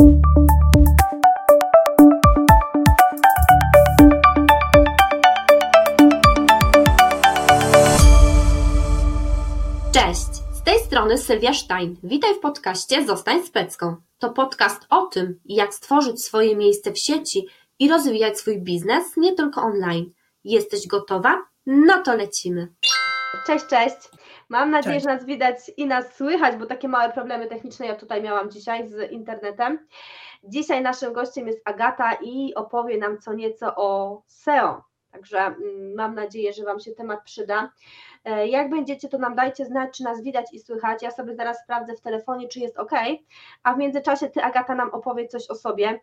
Cześć, z tej strony Sylwia Stein. Witaj w podcaście Zostań Specką. To podcast o tym, jak stworzyć swoje miejsce w sieci i rozwijać swój biznes nie tylko online. Jesteś gotowa? No to lecimy. Cześć, cześć. Mam nadzieję, Cześć. że nas widać i nas słychać, bo takie małe problemy techniczne ja tutaj miałam dzisiaj z internetem. Dzisiaj naszym gościem jest Agata i opowie nam co nieco o SEO. Także mm, mam nadzieję, że Wam się temat przyda. E, Jak będziecie, to nam dajcie znać, czy nas widać i słychać. Ja sobie zaraz sprawdzę w telefonie, czy jest ok. A w międzyczasie Ty, Agata, nam opowie coś o sobie.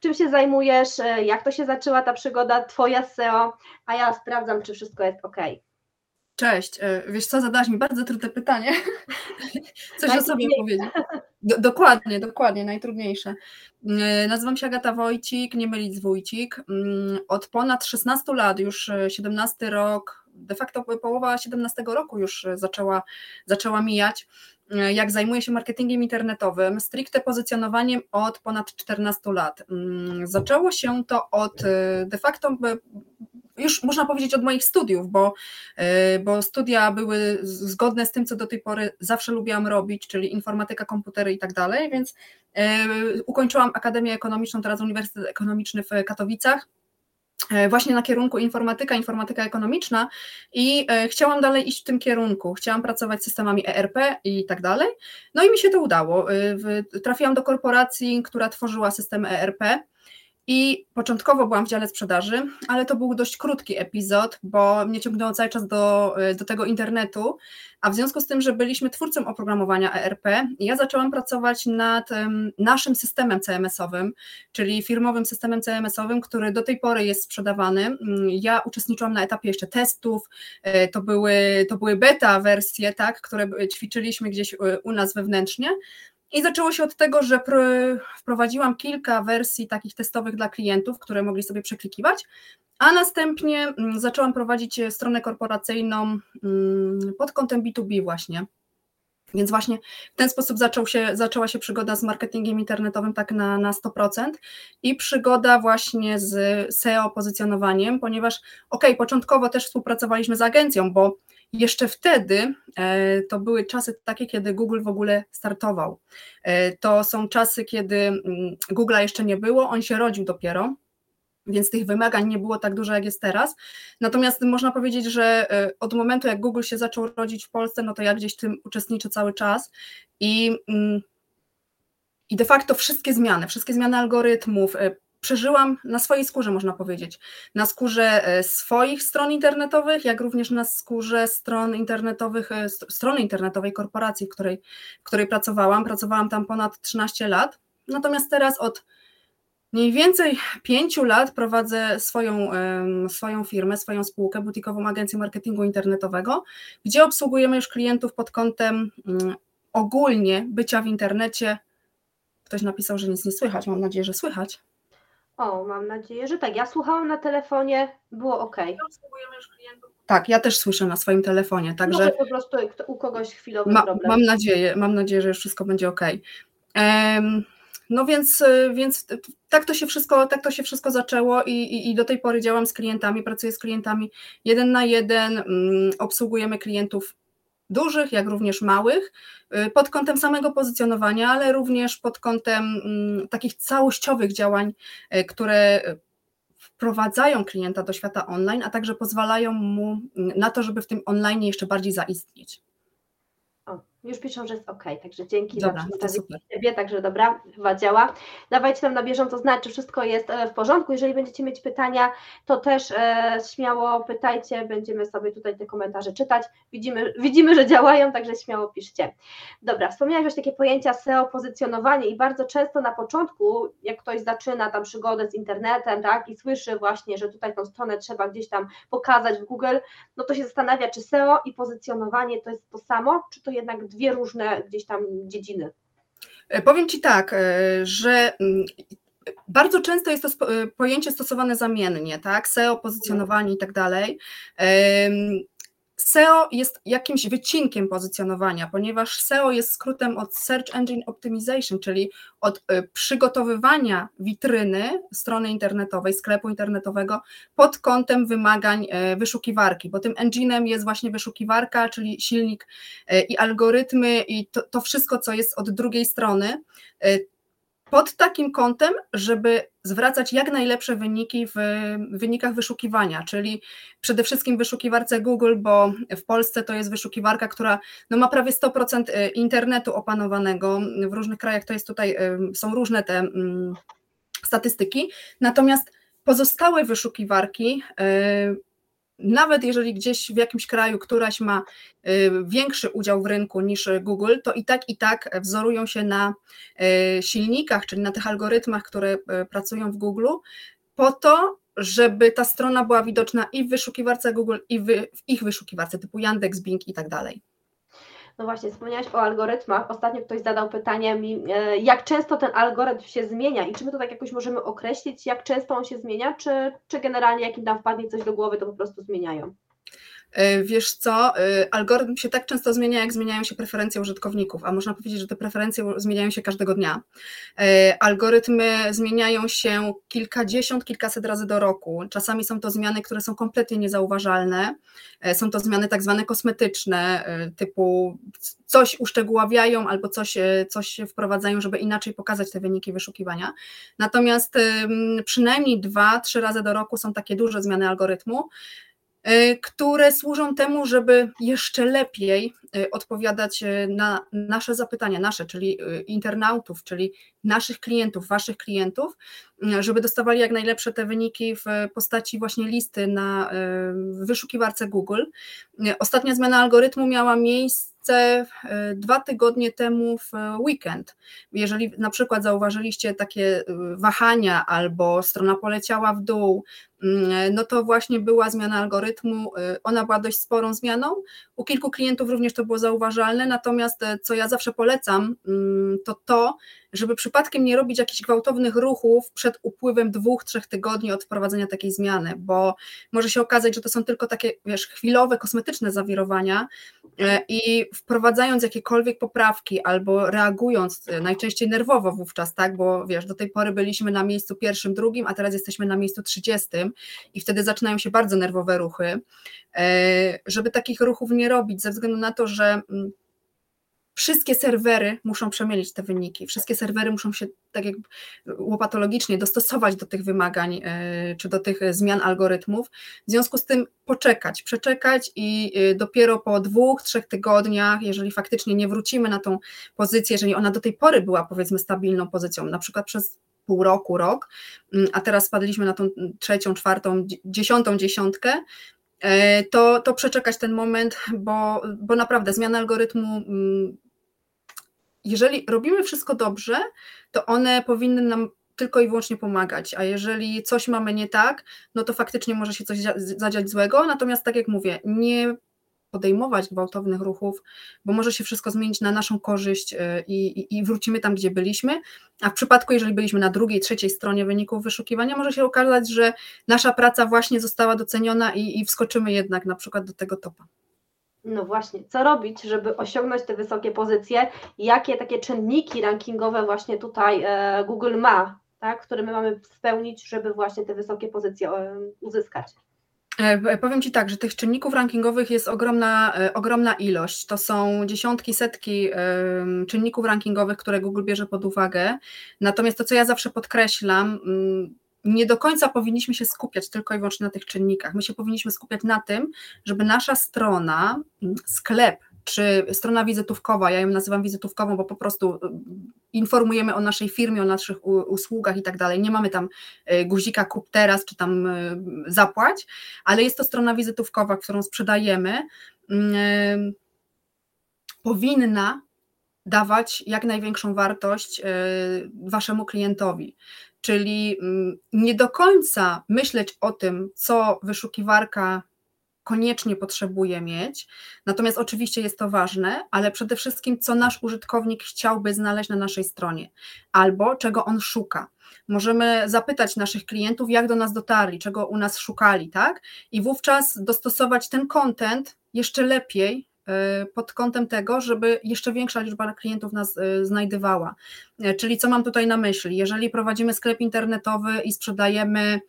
Czym się zajmujesz, e, jak to się zaczęła ta przygoda Twoja SEO, a ja sprawdzam, czy wszystko jest ok. Cześć, e, wiesz co, zadałaś mi bardzo trudne pytanie. Coś o sobie powiedzieć. Do, dokładnie, dokładnie, najtrudniejsze. E, Nazywam się Agata Wojcik, nie mylić z Wójcik. Mm, Od ponad 16 lat, już e, 17 rok, de facto połowa 17 roku już e, zaczęła, zaczęła mijać, e, jak zajmuję się marketingiem internetowym, stricte pozycjonowaniem od ponad 14 lat. Mm, Zaczęło się to od e, de facto e, już można powiedzieć od moich studiów, bo, e, bo studia były zgodne z tym, co do tej pory zawsze lubiłam robić, czyli informatyka, komputery i tak dalej, więc e, ukończyłam Akademię Ekonomiczną, teraz Uniwersytet Ekonomiczny w Katowicach. e, Właśnie na kierunku informatyka, informatyka ekonomiczna i chciałam dalej iść w tym kierunku. Chciałam pracować z systemami ERP i tak dalej. No i mi się to udało. Trafiłam do korporacji, która tworzyła system ERP. I początkowo byłam w dziale sprzedaży, ale to był dość krótki epizod, bo mnie ciągnęło cały czas do, do tego internetu, a w związku z tym, że byliśmy twórcą oprogramowania ERP, ja zaczęłam pracować nad em, naszym systemem CMS-owym, czyli firmowym systemem CMS-owym, który do tej pory jest sprzedawany. Mm, Ja uczestniczyłam na etapie jeszcze testów, e, to były, to były beta wersje, tak, które ćwiczyliśmy gdzieś e, u nas wewnętrznie. I zaczęło się od tego, że pr- wprowadziłam kilka wersji takich testowych dla klientów, które mogli sobie przeklikiwać, a następnie mm, zaczęłam prowadzić e, stronę korporacyjną mm, pod kątem B2B właśnie. Więc właśnie w ten sposób zaczął się, zaczęła się przygoda z marketingiem internetowym tak na, na 100% i przygoda właśnie z SEO pozycjonowaniem, ponieważ ok, początkowo też współpracowaliśmy z agencją, bo jeszcze wtedy e, to były czasy takie, kiedy Google w ogóle startował. E, To są czasy, kiedy mm, Google'a jeszcze nie było, on się rodził dopiero, więc tych wymagań nie było tak dużo, jak jest teraz. Natomiast można powiedzieć, że e, od momentu, jak Google się zaczął rodzić w Polsce, no to ja gdzieś w tym uczestniczę cały czas i, mm, i de facto wszystkie zmiany, wszystkie zmiany algorytmów przeżyłam na swojej skórze, można powiedzieć. Na skórze e, swoich stron internetowych, jak również na skórze stron internetowych, e, st- strony internetowej korporacji, w której, w której pracowałam. Pracowałam tam ponad 13 lat. Natomiast teraz od mniej więcej pięciu lat prowadzę swoją, swoją firmę, swoją spółkę, butikową agencję marketingu internetowego, gdzie obsługujemy już klientów pod kątem mm, ogólnie bycia w internecie. Ktoś napisał, że nic nie słychać. Mam nadzieję, że słychać. O, mam nadzieję, że tak. Ja słuchałam na telefonie, było ok. Obsługujemy już klientów. Tak, ja też słyszę na swoim telefonie, także Może po prostu kto- u kogoś chwilowy ma, problem. mam nadzieję, mam nadzieję, że już wszystko będzie ok. Em, No więc, y, więc tak to się wszystko, tak to się wszystko zaczęło i, i, i do tej pory działam z klientami, pracuję z klientami jeden na jeden, mm, obsługujemy klientów dużych, jak również małych, y, pod kątem samego pozycjonowania, ale również pod kątem mm, takich całościowych działań, y, które wprowadzają klienta do świata online, a także pozwalają mu mm, na to, żeby w tym online jeszcze bardziej zaistnieć. Już piszą, że jest ok, także dzięki Dobra, za przedstawienie super. siebie, także dobra, chyba działa. Dawajcie nam na bieżąco znać, czy wszystko jest e, w porządku. Jeżeli będziecie mieć pytania, to też e, śmiało pytajcie, będziemy sobie tutaj te komentarze czytać. Widzimy, widzimy, że działają, także śmiało piszcie. Dobra, wspomniałeś już takie pojęcia SEO, pozycjonowanie i bardzo często na początku, jak ktoś zaczyna tam przygodę z internetem, tak, i słyszy właśnie, że tutaj tą stronę trzeba gdzieś tam pokazać w Google, no to się zastanawia, czy SEO i pozycjonowanie to jest to samo, czy to jednak dwie różne gdzieś tam dziedziny. E, Powiem Ci tak, e, że mm, bardzo często jest to e, pojęcie stosowane zamiennie, tak? SEO, pozycjonowanie i tak dalej. SEO jest jakimś wycinkiem pozycjonowania, ponieważ SEO jest skrótem od Search Engine Optimization, czyli od y, przygotowywania witryny strony internetowej, sklepu internetowego pod kątem wymagań y, wyszukiwarki, bo tym engine'em jest właśnie wyszukiwarka, czyli silnik y, i algorytmy i to, to wszystko, co jest od drugiej strony pod takim kątem, żeby zwracać jak najlepsze wyniki w wynikach wyszukiwania, czyli przede wszystkim wyszukiwarce Google, bo w Polsce to jest wyszukiwarka, która no ma prawie 100% y, internetu opanowanego. W różnych krajach to jest tutaj, y, są różne te mm, statystyki, natomiast pozostałe wyszukiwarki y, nawet jeżeli gdzieś w jakimś kraju któraś ma y, większy udział w rynku niż Google, to i tak i tak wzorują się na y, silnikach, czyli na tych algorytmach, które y, pracują w Google, po to, żeby ta strona była widoczna i w wyszukiwarce Google, i w, ich wyszukiwarce typu Yandex, Bing i tak dalej. No właśnie, wspomniałaś o algorytmach. Ostatnio ktoś zadał pytanie mi, e, jak często ten algorytm się zmienia i czy my to tak jakoś możemy określić, jak często on się zmienia, czy, czy generalnie jak im tam wpadnie coś do głowy, to po prostu zmieniają? E, wiesz co, e, algorytm się tak często zmienia, jak zmieniają się preferencje użytkowników, a można powiedzieć, że te preferencje zmieniają się każdego dnia. E, algorytmy zmieniają się kilkadziesiąt, kilkaset razy do roku. Czasami są to zmiany, które są kompletnie niezauważalne. Są to zmiany tak zwane kosmetyczne, typu coś uszczegóławiają albo coś, coś wprowadzają, żeby inaczej pokazać te wyniki wyszukiwania. Natomiast przynajmniej dwa, trzy razy do roku są takie duże zmiany algorytmu. E, które służą temu, żeby jeszcze lepiej e, odpowiadać e, na nasze zapytania, nasze, czyli internautów, czyli naszych klientów, waszych klientów, żeby dostawali jak najlepsze te wyniki w postaci właśnie listy na wyszukiwarce Google. Ostatnia zmiana algorytmu miała miejsce dwa tygodnie temu w weekend. Jeżeli na przykład zauważyliście takie wahania albo strona poleciała w dół, no to właśnie była zmiana algorytmu. Y, ona była dość sporą zmianą. U kilku klientów również to było zauważalne, natomiast e, co ja zawsze polecam, mm, to to, żeby przypadkiem nie robić jakichś gwałtownych ruchów przed upływem dwóch, trzech tygodni od wprowadzenia takiej zmiany, bo może się okazać, że to są tylko takie, wiesz, chwilowe, kosmetyczne zawirowania e, i wprowadzając jakiekolwiek poprawki albo reagując e, najczęściej nerwowo wówczas, tak, bo wiesz, do tej pory byliśmy na miejscu pierwszym, drugim, a teraz jesteśmy na miejscu trzydziestym i wtedy zaczynają się bardzo nerwowe ruchy, e, żeby takich ruchów nie robić ze względu na to, że mm, wszystkie serwery muszą przemielić te wyniki, wszystkie serwery muszą się tak jak łopatologicznie dostosować do tych wymagań e, czy do tych zmian algorytmów. W związku z tym poczekać, przeczekać i e, dopiero po dwóch, trzech tygodniach, jeżeli faktycznie nie wrócimy na tą pozycję, jeżeli ona do tej pory była powiedzmy stabilną pozycją, na przykład przez pół roku, rok, mm, a teraz spadliśmy na tą trzecią, czwartą, dziesiątą dziesiątkę, e, to, to przeczekać ten moment, bo, bo naprawdę zmiana algorytmu mm, jeżeli robimy wszystko dobrze, to one powinny nam tylko i wyłącznie pomagać, a jeżeli coś mamy nie tak, no to faktycznie może się coś zadziać złego, natomiast tak jak mówię, nie podejmować gwałtownych ruchów, bo może się wszystko zmienić na naszą korzyść y, i, i, i, wrócimy tam, gdzie byliśmy. A w przypadku, jeżeli byliśmy na drugiej, trzeciej stronie wyników wyszukiwania, może się okazać, że nasza praca właśnie została doceniona i, i wskoczymy jednak na przykład do tego topa. No właśnie, co robić, żeby osiągnąć te wysokie pozycje? Jakie takie czynniki rankingowe właśnie tutaj e, Google ma, tak, które my mamy spełnić, żeby właśnie te wysokie pozycje e, uzyskać? E, powiem Ci tak, że tych czynników rankingowych jest ogromna, ogromna ilość. To są dziesiątki, setki czynników rankingowych, które Google bierze pod uwagę. Natomiast to, co ja zawsze podkreślam, mm, nie do końca powinniśmy się skupiać tylko i wyłącznie na tych czynnikach. My się powinniśmy skupiać na tym, żeby nasza strona, mm, sklep, czy strona wizytówkowa, ja ją nazywam wizytówkową, bo po prostu y, informujemy o naszej firmie, o naszych usługach i tak dalej. Nie mamy tam y, guzika kup teraz, czy tam y, zapłać, ale jest to strona wizytówkowa, którą sprzedajemy. Mm, powinna dawać jak największą wartość waszemu klientowi czyli mm, nie do końca myśleć o tym, co wyszukiwarka koniecznie potrzebuje mieć. Natomiast oczywiście jest to ważne, ale przede wszystkim, co nasz użytkownik chciałby znaleźć na naszej stronie, albo czego on szuka. możemy zapytać naszych klientów, jak do nas dotarli, czego u nas szukali, tak? I wówczas dostosować ten content jeszcze lepiej pod kątem tego, żeby jeszcze większa liczba klientów nas e, znajdowała. E, czyli co mam tutaj na myśli? Jeżeli prowadzimy sklep internetowy i sprzedajemy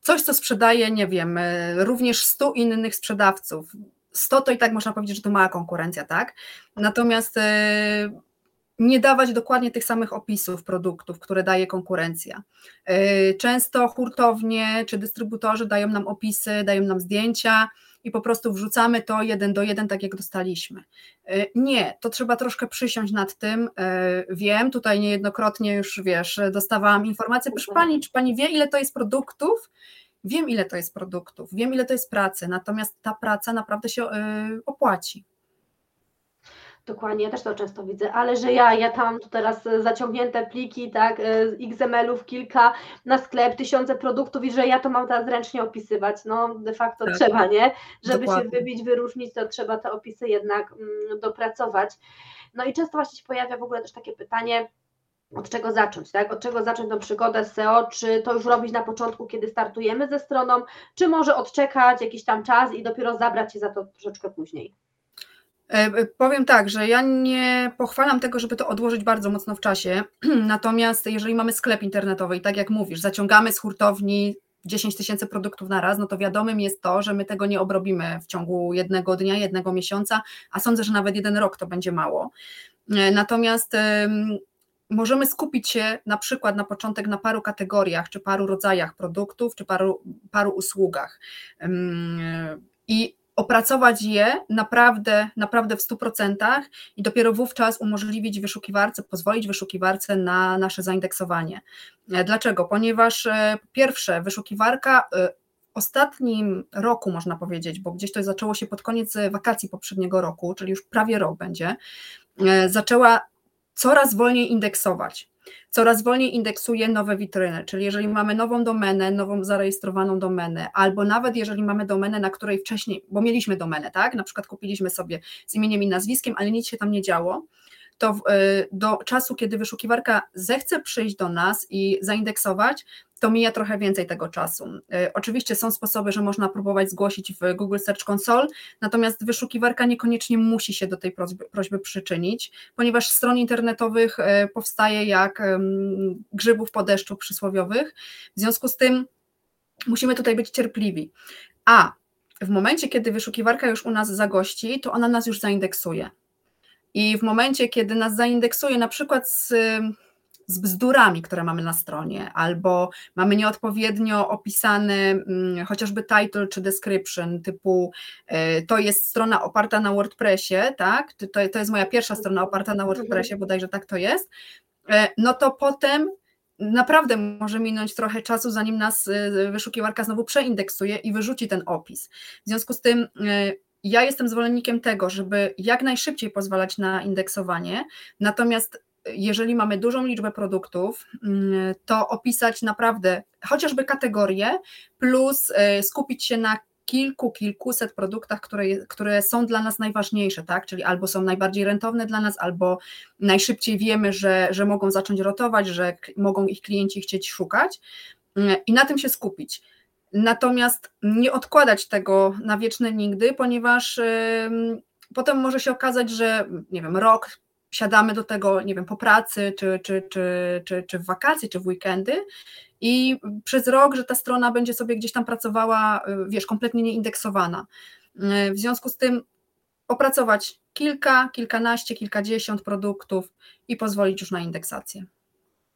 coś, co sprzedaje, nie wiem, również 100 innych sprzedawców, 100 to i tak można powiedzieć, że to mała konkurencja, tak? Natomiast nie dawać dokładnie tych samych opisów produktów, które daje konkurencja. Y, często hurtownie czy dystrybutorzy dają nam opisy, dają nam zdjęcia i po prostu wrzucamy to jeden do jeden, tak jak dostaliśmy. Y, nie, to trzeba troszkę przysiąść nad tym. Y, wiem, tutaj niejednokrotnie już wiesz, dostawałam informację, proszę pani, czy pani wie, ile to jest produktów? Wiem, ile to jest produktów, wiem, ile to jest pracy, natomiast ta praca naprawdę się opłaci. Dokładnie, ja też to często widzę, ale że ja, ja tam tu teraz e, zaciągnięte pliki, tak, e, XML-ów kilka na sklep, tysiące produktów i że ja to mam teraz ręcznie opisywać, no de facto tak. trzeba, nie? Żeby Dokładnie. się wybić, wyróżnić, to trzeba te opisy jednak mm, dopracować. No i często właśnie się pojawia w ogóle też takie pytanie, od czego zacząć, tak? Od czego zacząć tą przygodę z SEO? Czy to już robić na początku, kiedy startujemy ze stroną, czy może odczekać jakiś tam czas i dopiero zabrać się za to troszeczkę później? E, powiem tak, że ja nie pochwalam tego, żeby to odłożyć bardzo mocno w czasie. Natomiast jeżeli mamy sklep internetowy i tak jak mówisz, zaciągamy z hurtowni 10 tysięcy produktów na raz, no to wiadomym jest to, że my tego nie obrobimy w ciągu jednego dnia, jednego miesiąca, a sądzę, że nawet jeden rok to będzie mało. E, natomiast możemy skupić się na przykład na początek na paru kategoriach, czy paru rodzajach produktów, czy paru, paru usługach. I opracować je naprawdę, naprawdę w 100% i dopiero wówczas umożliwić wyszukiwarce, pozwolić wyszukiwarce na nasze zaindeksowanie. E, dlaczego? Ponieważ e, pierwsze, wyszukiwarka e, ostatnim roku, można powiedzieć, bo gdzieś to zaczęło się pod koniec wakacji poprzedniego roku, czyli już prawie rok będzie, zaczęła coraz wolniej indeksować coraz wolniej indeksuje nowe witryny, czyli jeżeli mamy nową domenę, nową zarejestrowaną domenę, albo nawet jeżeli mamy domenę, na której wcześniej, bo mieliśmy domenę, tak, na przykład kupiliśmy sobie z imieniem i nazwiskiem, ale nic się tam nie działo, to y, do czasu, kiedy wyszukiwarka zechce przyjść do nas i zaindeksować, to mija trochę więcej tego czasu. Y, oczywiście są sposoby, że można próbować zgłosić w Google Search Console, natomiast wyszukiwarka niekoniecznie musi się do tej prośby, prośby przyczynić, ponieważ stron internetowych y, powstaje jak grzybów po deszczu przysłowiowych. W związku z tym musimy tutaj być cierpliwi. A w momencie, kiedy wyszukiwarka już u nas zagości, to ona nas już zaindeksuje. I w momencie, kiedy nas zaindeksuje na przykład z, z bzdurami, które mamy na stronie, albo mamy nieodpowiednio opisany hmm, chociażby title czy description, typu y, to jest strona oparta na WordPressie, tak? To, to jest moja pierwsza strona oparta na WordPressie, mhm. bodajże tak to jest, y, no to potem naprawdę może minąć trochę czasu, zanim nas y, wyszukiwarka znowu przeindeksuje i wyrzuci ten opis. W związku z tym ja jestem zwolennikiem tego, żeby jak najszybciej pozwalać na indeksowanie, natomiast jeżeli mamy dużą liczbę produktów, mm, to opisać naprawdę chociażby kategorie, plus e, skupić się na kilku, kilkuset produktach, które, które są dla nas najważniejsze, tak? Czyli albo są najbardziej rentowne dla nas, albo najszybciej wiemy, że, że mogą zacząć rotować, że mogą ich klienci chcieć szukać mm, i na tym się skupić. Natomiast nie odkładać tego na wieczne nigdy, ponieważ potem może się okazać, że nie wiem, rok siadamy do tego, nie wiem, po pracy, czy, czy, czy, czy, czy w wakacje, czy w weekendy i przez rok, że ta strona będzie sobie gdzieś tam pracowała, y, wiesz, kompletnie nieindeksowana. Y, w związku z tym opracować kilka, kilkanaście, kilkadziesiąt produktów i pozwolić już na indeksację.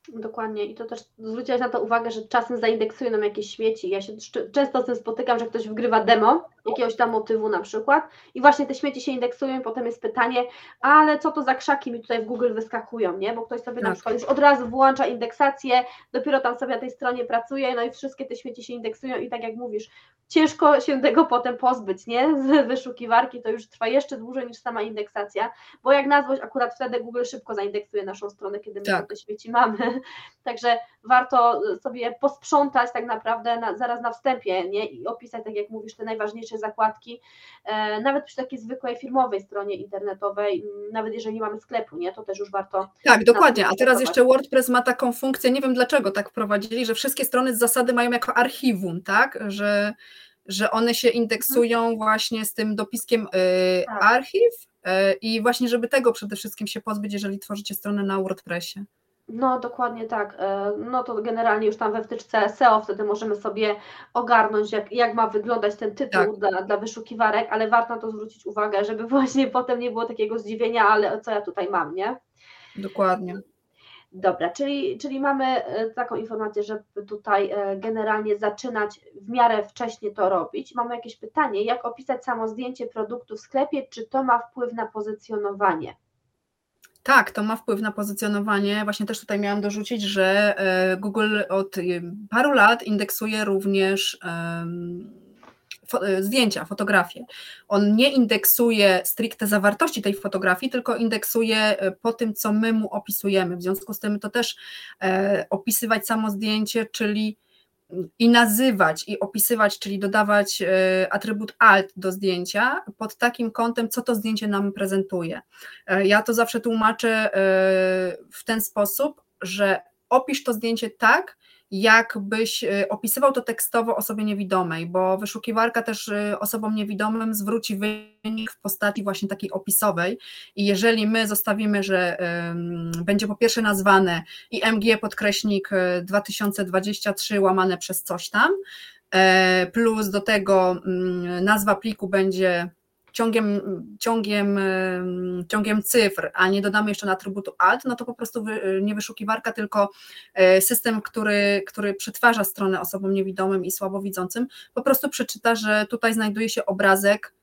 Dokładnie i to też zwróciłaś na to uwagę, że czasem zaindeksuje nam jakieś śmieci. Ja się często z tym spotykam, że ktoś wgrywa demo jakiegoś tam motywu na przykład i właśnie te śmieci się indeksują i potem jest pytanie, ale co to za krzaki mi tutaj w Google wyskakują, nie? Bo ktoś sobie tak. na przykład już od razu włącza indeksację, dopiero tam sobie na tej stronie pracuje, no i wszystkie te śmieci się indeksują i tak jak mówisz, ciężko się tego potem pozbyć, nie? Z wyszukiwarki to już trwa jeszcze dłużej niż sama indeksacja, bo jak nazwać akurat wtedy Google szybko zaindeksuje naszą stronę, kiedy my tak. te śmieci mamy. Także warto sobie posprzątać tak naprawdę na, zaraz na wstępie nie? i opisać, tak jak mówisz, te najważniejsze zakładki, e, nawet przy takiej zwykłej firmowej stronie internetowej, nawet jeżeli nie mamy sklepu, nie? to też już warto. Tak, dokładnie. A teraz jeszcze WordPress ma taką funkcję, nie wiem dlaczego tak wprowadzili, że wszystkie strony z zasady mają jako archiwum, tak? Że że one się indeksują mhm. właśnie z tym dopiskiem y, tak. archiw y, i właśnie, żeby tego przede wszystkim się pozbyć, jeżeli tworzycie stronę na WordPressie. No, dokładnie tak. E, no to generalnie już tam we wtyczce SEO wtedy możemy sobie ogarnąć, jak, jak ma wyglądać ten tytuł tak. dla, dla wyszukiwarek, ale warto na to zwrócić uwagę, żeby właśnie potem nie było takiego zdziwienia, ale co ja tutaj mam, nie? Dokładnie. Dobra, czyli, czyli mamy e, taką informację, żeby tutaj e, generalnie zaczynać w miarę wcześnie to robić. Mamy jakieś pytanie, jak opisać samo zdjęcie produktu w sklepie, czy to ma wpływ na pozycjonowanie? Tak, to ma wpływ na pozycjonowanie. Właśnie też tutaj miałam dorzucić, że e, Google od paru lat indeksuje również E, zdjęcia, fotografie. On nie indeksuje stricte zawartości tej fotografii, tylko indeksuje e, po tym, co my mu opisujemy. W związku z tym to też e, opisywać samo zdjęcie, czyli i nazywać, i opisywać, czyli dodawać atrybut alt do zdjęcia pod takim kątem, co to zdjęcie nam prezentuje. Ja to zawsze tłumaczę w ten sposób, że opisz to zdjęcie tak, jakbyś y, opisywał to tekstowo osobie niewidomej, bo wyszukiwarka też y, osobom niewidomym zwróci wynik w postaci właśnie takiej opisowej. I jeżeli my zostawimy, że będzie po pierwsze nazwane IMG podkreśnik 2023 y, łamane przez coś tam, e, plus do tego nazwa pliku będzie ciągiem, ciągiem, ciągiem cyfr, a nie dodamy jeszcze na atrybutu alt, no to po prostu nie wyszukiwarka, tylko e, system, który, który przetwarza stronę osobom niewidomym i słabowidzącym, po prostu przeczyta, że tutaj znajduje się obrazek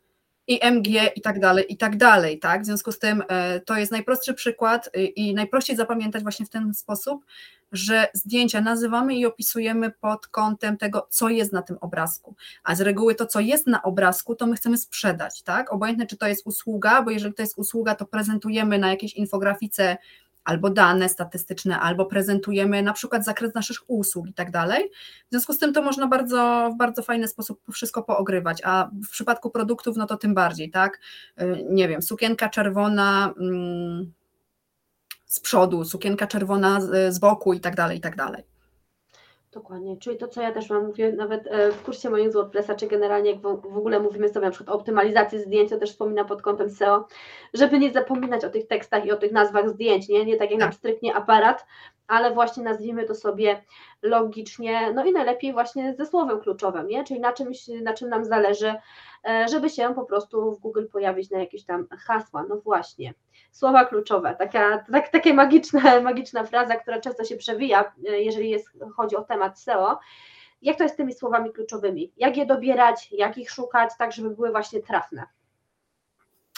IMG i tak dalej, i tak dalej, tak? W związku z tym e, to jest najprostszy przykład i najprościej zapamiętać właśnie w ten sposób, że zdjęcia nazywamy i opisujemy pod kątem tego, co jest na tym obrazku. A z reguły to, co jest na obrazku, to my chcemy sprzedać, tak? Obojętne, czy to jest usługa, bo jeżeli to jest usługa, to prezentujemy na jakiejś infografice albo dane statystyczne, albo prezentujemy na przykład zakres naszych usług i tak dalej. W związku z tym to można bardzo, w bardzo fajny sposób wszystko poogrywać, a w przypadku produktów, no to tym bardziej, tak? Y, nie wiem, sukienka czerwona. Hmm, z przodu, sukienka czerwona z boku i tak dalej, i tak dalej. Dokładnie, czyli to, co ja też mam, mówię nawet e, w kursie moim z WordPressa, czy generalnie jak w, ogóle mówimy sobie na przykład o optymalizacji zdjęć, to też wspomina pod kątem SEO, żeby nie zapominać o tych tekstach i o tych nazwach zdjęć, nie, nie tak jak tak. na stricte aparat, ale właśnie nazwijmy to sobie logicznie, no i najlepiej właśnie ze słowem kluczowym, nie? czyli na czymś, na czym nam zależy, e, żeby się po prostu w Google pojawić na jakieś tam hasła, no właśnie. Słowa kluczowe, taka, tak, takie magiczna, magiczna fraza, która często się przewija, e, jeżeli jest, chodzi o temat SEO. Jak to jest z tymi słowami kluczowymi? Jak je dobierać, jak ich szukać, tak żeby były właśnie trafne?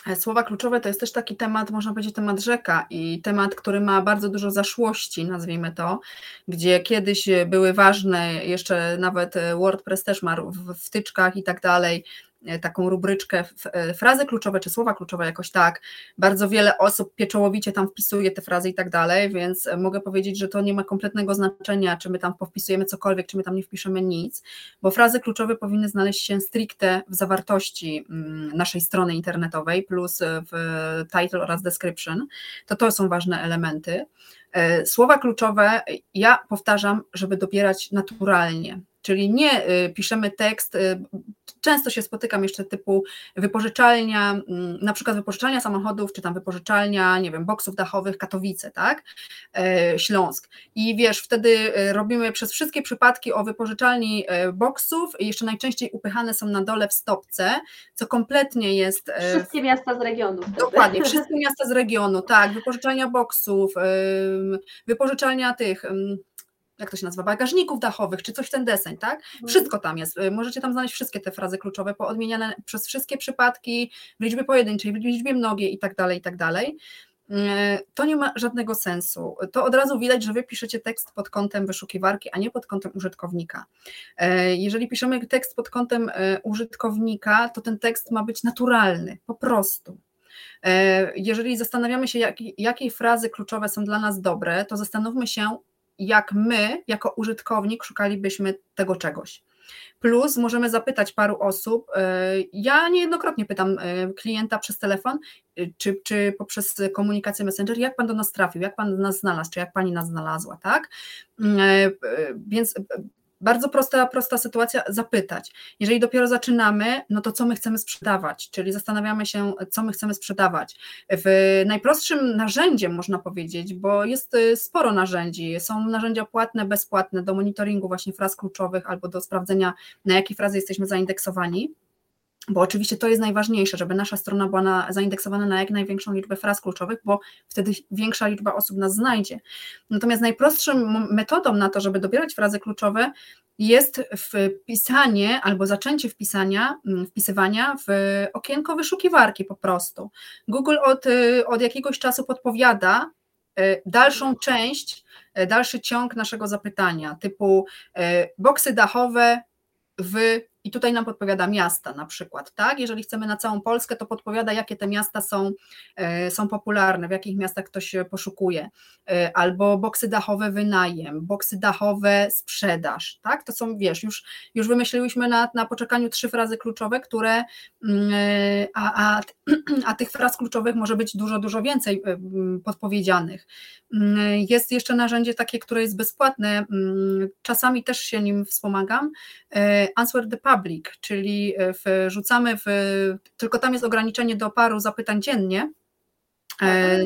E, słowa kluczowe to jest też taki temat, można powiedzieć, temat rzeka i temat, który ma bardzo dużo zaszłości, nazwijmy to, gdzie kiedyś były ważne, jeszcze nawet WordPress też ma w wtyczkach i tak dalej, E, taką rubryczkę e, frazy kluczowe czy słowa kluczowe jakoś tak. Bardzo wiele osób pieczołowicie tam wpisuje te frazy i tak dalej, więc mogę powiedzieć, że to nie ma kompletnego znaczenia, czy my tam wpisujemy cokolwiek, czy my tam nie wpiszemy nic, bo frazy kluczowe powinny znaleźć się stricte w zawartości mm, naszej strony internetowej plus w title oraz description. To to są ważne elementy. E, słowa kluczowe ja powtarzam, żeby dobierać naturalnie, czyli nie y, piszemy tekst, y, często się spotykam jeszcze typu wypożyczalnia, mm, na przykład wypożyczalnia samochodów, czy tam wypożyczalnia, nie wiem, boksów dachowych Katowice, tak, e, Śląsk. I wiesz, wtedy e, robimy przez wszystkie przypadki o wypożyczalni e, boksów i jeszcze najczęściej upychane są na dole w stopce, co kompletnie jest... Wszystkie miasta z regionu. Dokładnie, wszystkie miasta z regionu, tak, wypożyczalnia boksów, wypożyczalnia tych jak to się nazywa, bagażników dachowych, czy coś w ten deseń, tak? Mhm. Wszystko tam jest. Y, możecie tam znaleźć wszystkie te frazy kluczowe, poodmieniane przez wszystkie przypadki, w liczbie pojedynczej, w liczbie mnogiej i tak dalej, i tak dalej. Y, to nie ma żadnego sensu. To od razu widać, że wy piszecie tekst pod kątem wyszukiwarki, a nie pod kątem użytkownika. Y, jeżeli piszemy tekst pod kątem użytkownika, to ten tekst ma być naturalny, po prostu. Jeżeli zastanawiamy się, jak, jakie frazy kluczowe są dla nas dobre, to zastanówmy się, jak my, jako użytkownik, szukalibyśmy tego czegoś. Plus możemy zapytać paru osób. E, ja niejednokrotnie pytam e, klienta przez telefon, e, czy, czy poprzez komunikację Messenger, jak pan do nas trafił, jak pan nas znalazł, czy jak pani nas znalazła, tak? Więc bardzo prosta, prosta sytuacja, zapytać. Jeżeli dopiero zaczynamy, no to co my chcemy sprzedawać, czyli zastanawiamy się, co my chcemy sprzedawać. W najprostszym narzędziem można powiedzieć, bo jest y, sporo narzędzi, są narzędzia płatne, bezpłatne do monitoringu właśnie fraz kluczowych albo do sprawdzenia, na jakie frazy jesteśmy zaindeksowani bo oczywiście to jest najważniejsze, żeby nasza strona była na, zaindeksowana na jak największą liczbę fraz kluczowych, bo wtedy większa liczba osób nas znajdzie. Natomiast najprostszą metodą na to, żeby dobierać frazy kluczowe jest wpisanie albo zaczęcie wpisania, wpisywania w okienko wyszukiwarki po prostu. Google od, od jakiegoś czasu podpowiada y, dalszą część, y, dalszy ciąg naszego zapytania, typu boksy dachowe w i tutaj nam podpowiada miasta na przykład, tak? Jeżeli chcemy na całą Polskę, to podpowiada, jakie te miasta są, e, są popularne, w jakich miastach ktoś poszukuje. E, albo boksy dachowe wynajem, boksy dachowe sprzedaż, tak? To są, wiesz, już, już wymyśliłyśmy na, na poczekaniu trzy frazy kluczowe, które, mm, e, a, a, a tych fraz kluczowych może być dużo, dużo więcej podpowiedzianych. Mm, jest jeszcze narzędzie takie, które jest bezpłatne, mm, czasami też się nim wspomagam, Answer the public, czyli e, wrzucamy w, tylko tam jest ograniczenie do paru zapytań dziennie. E,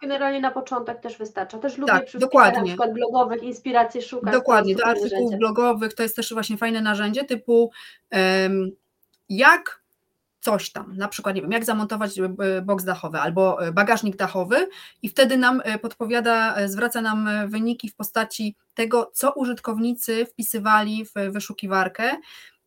generalnie na początek też wystarcza. Też lubię tak, przy dokładnie. na przykład blogowych inspiracji szukać. Dokładnie, do artykułów blogowych to jest też właśnie fajne narzędzie typu um, jak coś tam, na przykład, nie wiem, jak zamontować e, boks dachowy albo bagażnik dachowy i wtedy nam podpowiada, zwraca nam wyniki w postaci tego, co użytkownicy wpisywali w wyszukiwarkę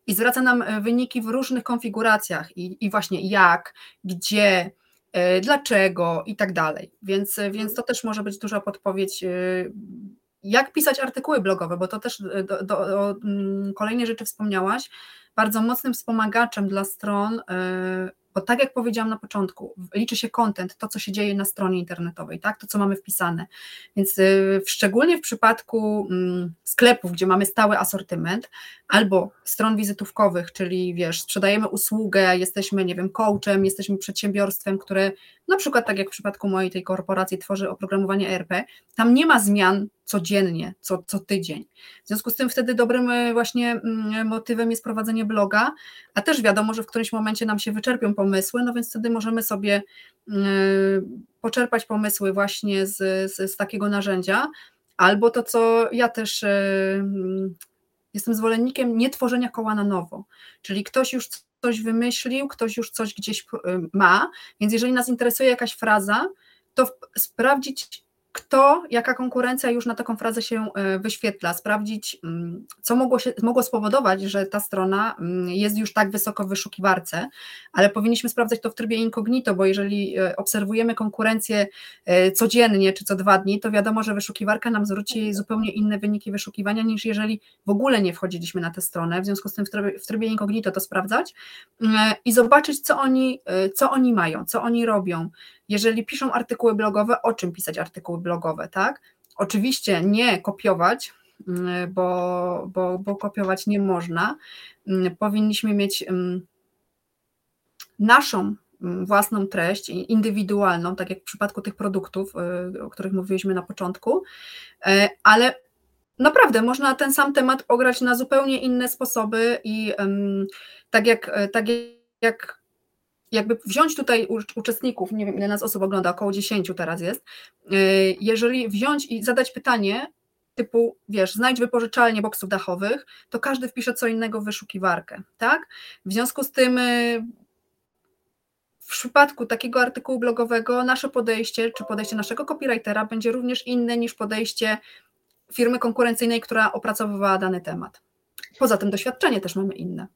i zwraca nam e, wyniki w różnych konfiguracjach i, i właśnie jak, gdzie, e, dlaczego i tak dalej. Więc, e, więc to też może być duża podpowiedź, jak pisać artykuły blogowe, bo to też do, do, do mm, kolejnej rzeczy wspomniałaś. Bardzo mocnym wspomagaczem dla stron bo tak jak powiedziałam na początku, liczy się content, to co się dzieje na stronie internetowej, tak, to co mamy wpisane. Więc y, szczególnie w przypadku mm, sklepów, gdzie mamy stały asortyment, albo stron wizytówkowych, czyli wiesz, sprzedajemy usługę, jesteśmy, nie wiem, coachem, jesteśmy przedsiębiorstwem, które na przykład tak jak w przypadku mojej tej korporacji tworzy oprogramowanie ERP, tam nie ma zmian codziennie, co, co tydzień. W związku z tym wtedy dobrym e, właśnie mm, motywem jest prowadzenie bloga, a też wiadomo, że w którymś momencie nam się wyczerpią pomysły, no więc wtedy możemy sobie mm, poczerpać pomysły właśnie z, z, z takiego narzędzia, albo to, co ja też e, mm, jestem zwolennikiem nie tworzenia koła na nowo, czyli ktoś już coś wymyślił, ktoś już coś gdzieś y, ma, więc jeżeli nas interesuje jakaś fraza, to sprawdzić, kto, jaka konkurencja już na taką frazę się e, wyświetla, sprawdzić, mm, co mogło, się, mogło spowodować, że ta strona mm, jest już tak wysoko w wyszukiwarce, ale powinniśmy sprawdzać to w trybie incognito, bo jeżeli e, obserwujemy konkurencję e, codziennie czy co dwa dni, to wiadomo, że wyszukiwarka nam zwróci zupełnie inne wyniki wyszukiwania niż jeżeli w ogóle nie wchodziliśmy na tę stronę, w związku z tym w trybie, w trybie incognito to sprawdzać mm, i zobaczyć, co oni, co oni mają, co oni robią, jeżeli piszą artykuły blogowe, o czym pisać artykuły blogowe, tak? Oczywiście nie kopiować, mm, bo, bo, bo kopiować nie można. Mm, powinniśmy mieć mm, naszą własną treść, indywidualną, tak jak w przypadku tych produktów, y, o których mówiliśmy na początku, y, ale naprawdę można ten sam temat ograć na zupełnie inne sposoby i tak jak, tak jak jakby wziąć tutaj uczestników, nie wiem ile nas osób ogląda, około 10 teraz jest, y, jeżeli wziąć i zadać pytanie typu, wiesz, znajdź wypożyczalnię boksów dachowych, to każdy wpisze co innego w wyszukiwarkę, tak? W związku z tym y, w przypadku takiego artykułu blogowego nasze podejście, czy podejście naszego copywritera będzie również inne niż podejście firmy konkurencyjnej, która opracowywała dany temat. Poza tym doświadczenie też mamy inne.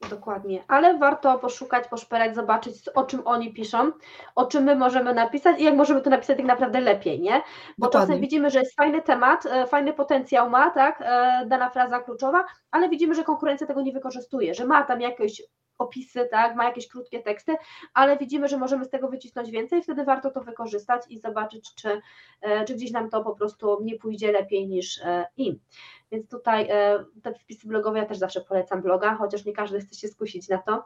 Dokładnie, ale warto poszukać, poszperać, zobaczyć o czym oni piszą, o czym my możemy napisać i jak możemy to napisać tak naprawdę lepiej, nie? Bo Dokładnie. czasem widzimy, że jest fajny temat, e, fajny potencjał ma, tak, e, dana fraza kluczowa, ale widzimy, że konkurencja tego nie wykorzystuje, że ma tam jakieś opisy, tak, ma jakieś krótkie teksty, ale widzimy, że możemy z tego wycisnąć więcej, wtedy warto to wykorzystać i zobaczyć, czy, czy gdzieś nam to po prostu nie pójdzie lepiej niż im. Więc tutaj te wpisy blogowe ja też zawsze polecam bloga, chociaż nie każdy chce się skusić na to.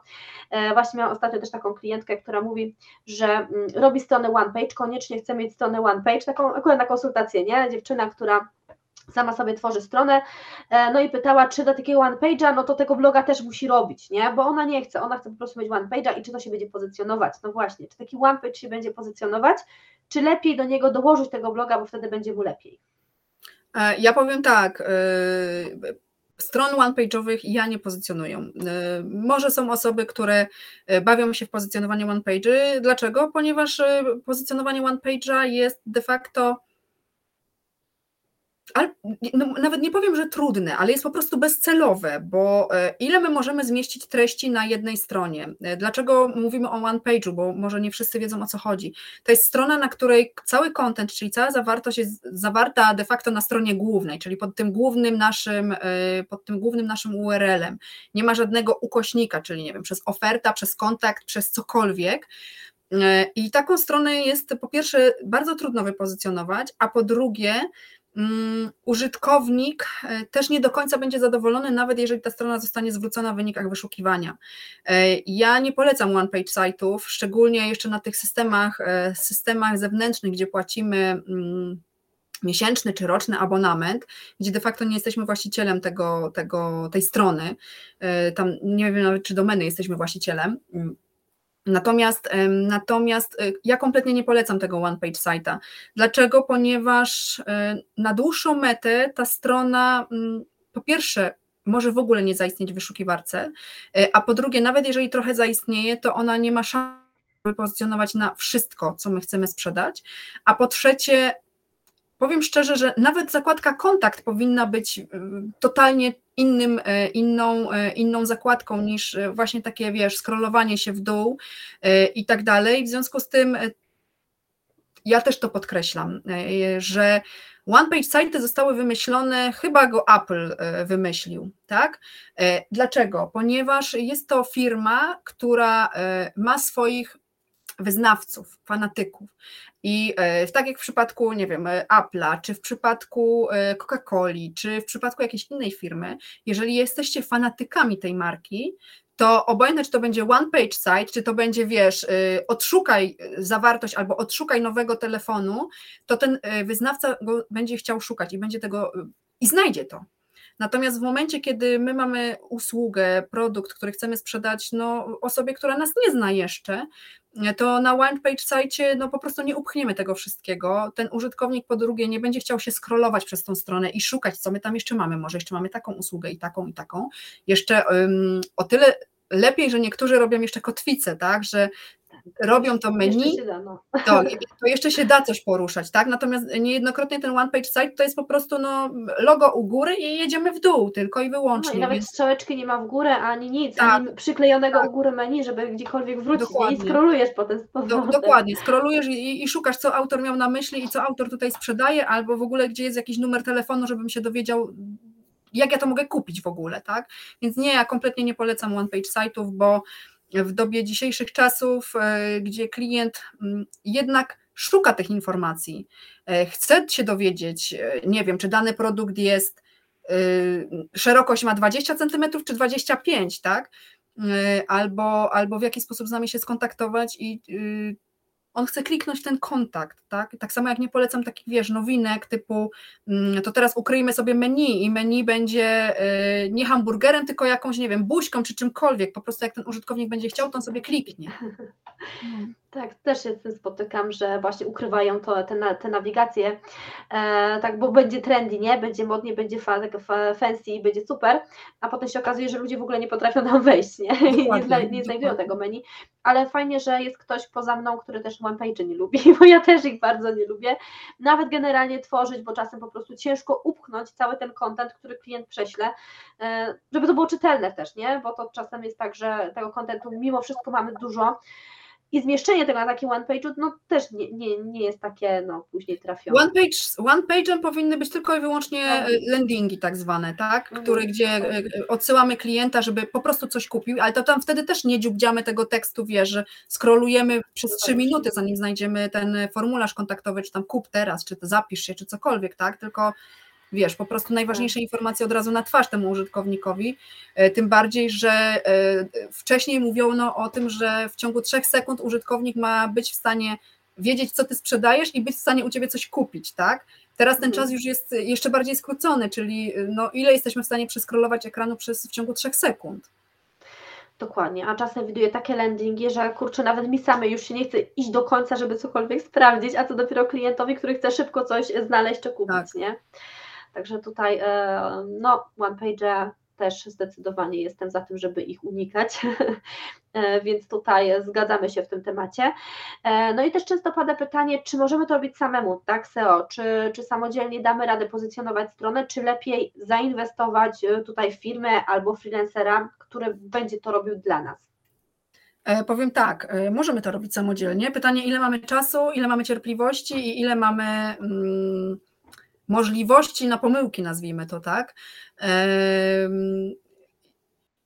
Właśnie miałam ostatnio też taką klientkę, która mówi, że mm, robi stronę one page, koniecznie chce mieć stronę one page, taką akurat na konsultację, nie? Dziewczyna, która sama sobie tworzy stronę, no i pytała, czy do takiego one page'a, no to tego bloga też musi robić, nie? Bo ona nie chce, ona chce po prostu mieć one page'a i czy to się będzie pozycjonować. No właśnie, czy taki one page się będzie pozycjonować, czy lepiej do niego dołożyć tego bloga, bo wtedy będzie mu lepiej. E, ja powiem tak, e, stron one-page'owych ja nie pozycjonuję. E, może są osoby, które bawią się w pozycjonowanie one-page'y. Dlaczego? Ponieważ pozycjonowanie one-page'a jest de facto no, nawet nie powiem, że trudne, ale jest po prostu bezcelowe, bo e, ile my możemy zmieścić treści na jednej stronie? E, dlaczego mówimy o one page'u, bo może nie wszyscy wiedzą o co chodzi. To jest strona, na której cały content, czyli cała zawartość jest zawarta de facto na stronie głównej, czyli pod tym głównym naszym, e, pod tym głównym naszym URL-em. Nie ma żadnego ukośnika, czyli nie wiem, przez oferta, przez kontakt, przez cokolwiek. I taką stronę jest po pierwsze bardzo trudno wypozycjonować, a po drugie, użytkownik e, też nie do końca będzie zadowolony, nawet jeżeli ta strona zostanie zwrócona w wynikach wyszukiwania. E, ja nie polecam one-page site'ów, szczególnie jeszcze na tych systemach, e, systemach zewnętrznych, gdzie płacimy mm, miesięczny czy roczny abonament, gdzie de facto nie jesteśmy właścicielem tego, tego, tej strony, tam nie wiem nawet, czy domeny jesteśmy właścicielem, mm, Natomiast, natomiast y, ja kompletnie nie polecam tego one-page site'a. Dlaczego? Ponieważ y, na dłuższą metę ta strona mm, po pierwsze może w ogóle nie zaistnieć w wyszukiwarce, y, a po drugie, nawet jeżeli trochę zaistnieje, to ona nie ma szans wypozycjonować na wszystko, co my chcemy sprzedać, a po trzecie, powiem szczerze, że nawet zakładka kontakt powinna być totalnie innym, e, inną, e, inną zakładką niż e, właśnie takie, wiesz, scrollowanie się w dół i tak dalej. W związku z tym ja też to podkreślam, że one-page site zostały wymyślone, chyba go Apple wymyślił, tak? Dlaczego? Ponieważ jest to firma, która ma swoich wyznawców, fanatyków. I e, tak jak w przypadku, nie wiem, Apple'a, czy w przypadku e, Coca-Coli, czy w przypadku jakiejś innej firmy, jeżeli jesteście fanatykami tej marki, to obojętnie, czy to będzie one page site, czy to będzie, wiesz, e, odszukaj zawartość albo odszukaj nowego telefonu, to ten wyznawca go będzie chciał szukać i będzie tego i znajdzie to. Natomiast w momencie, kiedy my mamy usługę, produkt, który chcemy sprzedać no, osobie, która nas nie zna jeszcze, to na one page site no, po prostu nie upchniemy tego wszystkiego. Ten użytkownik po drugie nie będzie chciał się scrollować przez tą stronę i szukać, co my tam jeszcze mamy. Może jeszcze mamy taką usługę i taką i taką. Jeszcze um, o tyle lepiej, że niektórzy robią jeszcze kotwicę, tak, że robią to menu, da, no. to, to, jeszcze się da coś poruszać, tak? Natomiast niejednokrotnie ten one page site to jest po prostu no, logo u góry i jedziemy w dół tylko i wyłącznie. No i nawet więc... strzałeczki nie ma w górę ani nic, tak, ani przyklejonego tak. u góry menu, żeby gdziekolwiek wrócić dokładnie. i scrollujesz potem z powrotem. Do, dokładnie, scrollujesz i, i szukasz, co autor miał na myśli i co autor tutaj sprzedaje, albo w ogóle gdzie jest jakiś numer telefonu, żebym się dowiedział, jak ja to mogę kupić w ogóle, tak? Więc nie, ja kompletnie nie polecam one page site'ów, bo w dobie dzisiejszych czasów, e, gdzie klient mm, jednak szuka tych informacji, e, chce się dowiedzieć, e, nie wiem, czy dany produkt jest, szerokość ma 20 cm czy 25, tak? Albo, albo w jaki sposób z nami się skontaktować i on chce kliknąć ten kontakt, tak? Tak samo jak nie polecam takich, wiesz, nowinek typu mm, to teraz ukryjmy sobie menu i menu będzie y, nie hamburgerem, tylko jakąś, nie wiem, buźką czy czymkolwiek, po prostu jak ten użytkownik będzie chciał, to on sobie kliknie. Tak, też się z tym spotykam, że właśnie ukrywają to, te, te nawigacje, e, tak, bo będzie trendy, nie? Będzie modnie, będzie fa, tak, fa, fancy i będzie super, a potem się okazuje, że ludzie w ogóle nie potrafią tam wejść, nie? I nie, zna, nie znajdują tego menu, ale fajnie, że jest ktoś poza mną, który też one nie lubi, bo ja też ich bardzo nie lubię, nawet generalnie tworzyć, bo czasem po prostu ciężko upchnąć cały ten content, który klient prześle, e, żeby to było czytelne też, nie? Bo to czasem jest tak, że tego kontentu mimo wszystko mamy dużo, i zmieszczenie tego na takim one page'u, no też nie, nie, nie jest takie, no później trafione. One, page, one page'em powinny być tylko i wyłącznie tak. landingi tak zwane, tak, mhm. które, gdzie e, odsyłamy klienta, żeby po prostu coś kupił, ale to tam wtedy też nie dziubdziamy tego tekstu, wiesz, że scrollujemy przez trzy minuty, zanim znajdziemy ten formularz kontaktowy, czy tam kup teraz, czy to zapisz się, czy cokolwiek, tak, tylko wiesz, po prostu najważniejsze tak. informacje od razu na twarz temu użytkownikowi, e, tym bardziej, że e, wcześniej mówiono o tym, że w ciągu trzech sekund użytkownik ma być w stanie wiedzieć, co ty sprzedajesz i być w stanie u ciebie coś kupić, tak? Teraz ten mhm. czas już jest jeszcze bardziej skrócony, czyli no, ile jesteśmy w stanie przeskrolować ekranu przez, w ciągu trzech sekund. Dokładnie, a czasem widuję takie landingi, że kurczę, nawet mi samej już się nie chce iść do końca, żeby cokolwiek sprawdzić, a co dopiero klientowi, który chce szybko coś znaleźć czy kupić, tak. nie? Także tutaj e, no, OnePage też zdecydowanie jestem za tym, żeby ich unikać, e, więc tutaj zgadzamy się w tym temacie. E, no i też często pada pytanie, czy możemy to robić samemu, tak, SEO, czy, czy samodzielnie damy radę pozycjonować stronę, czy lepiej zainwestować tutaj w firmę albo freelancera, który będzie to robił dla nas. Powiem tak, możemy to robić samodzielnie. Pytanie, ile mamy czasu, ile mamy cierpliwości i ile mamy. Hmm, możliwości na pomyłki, nazwijmy to tak.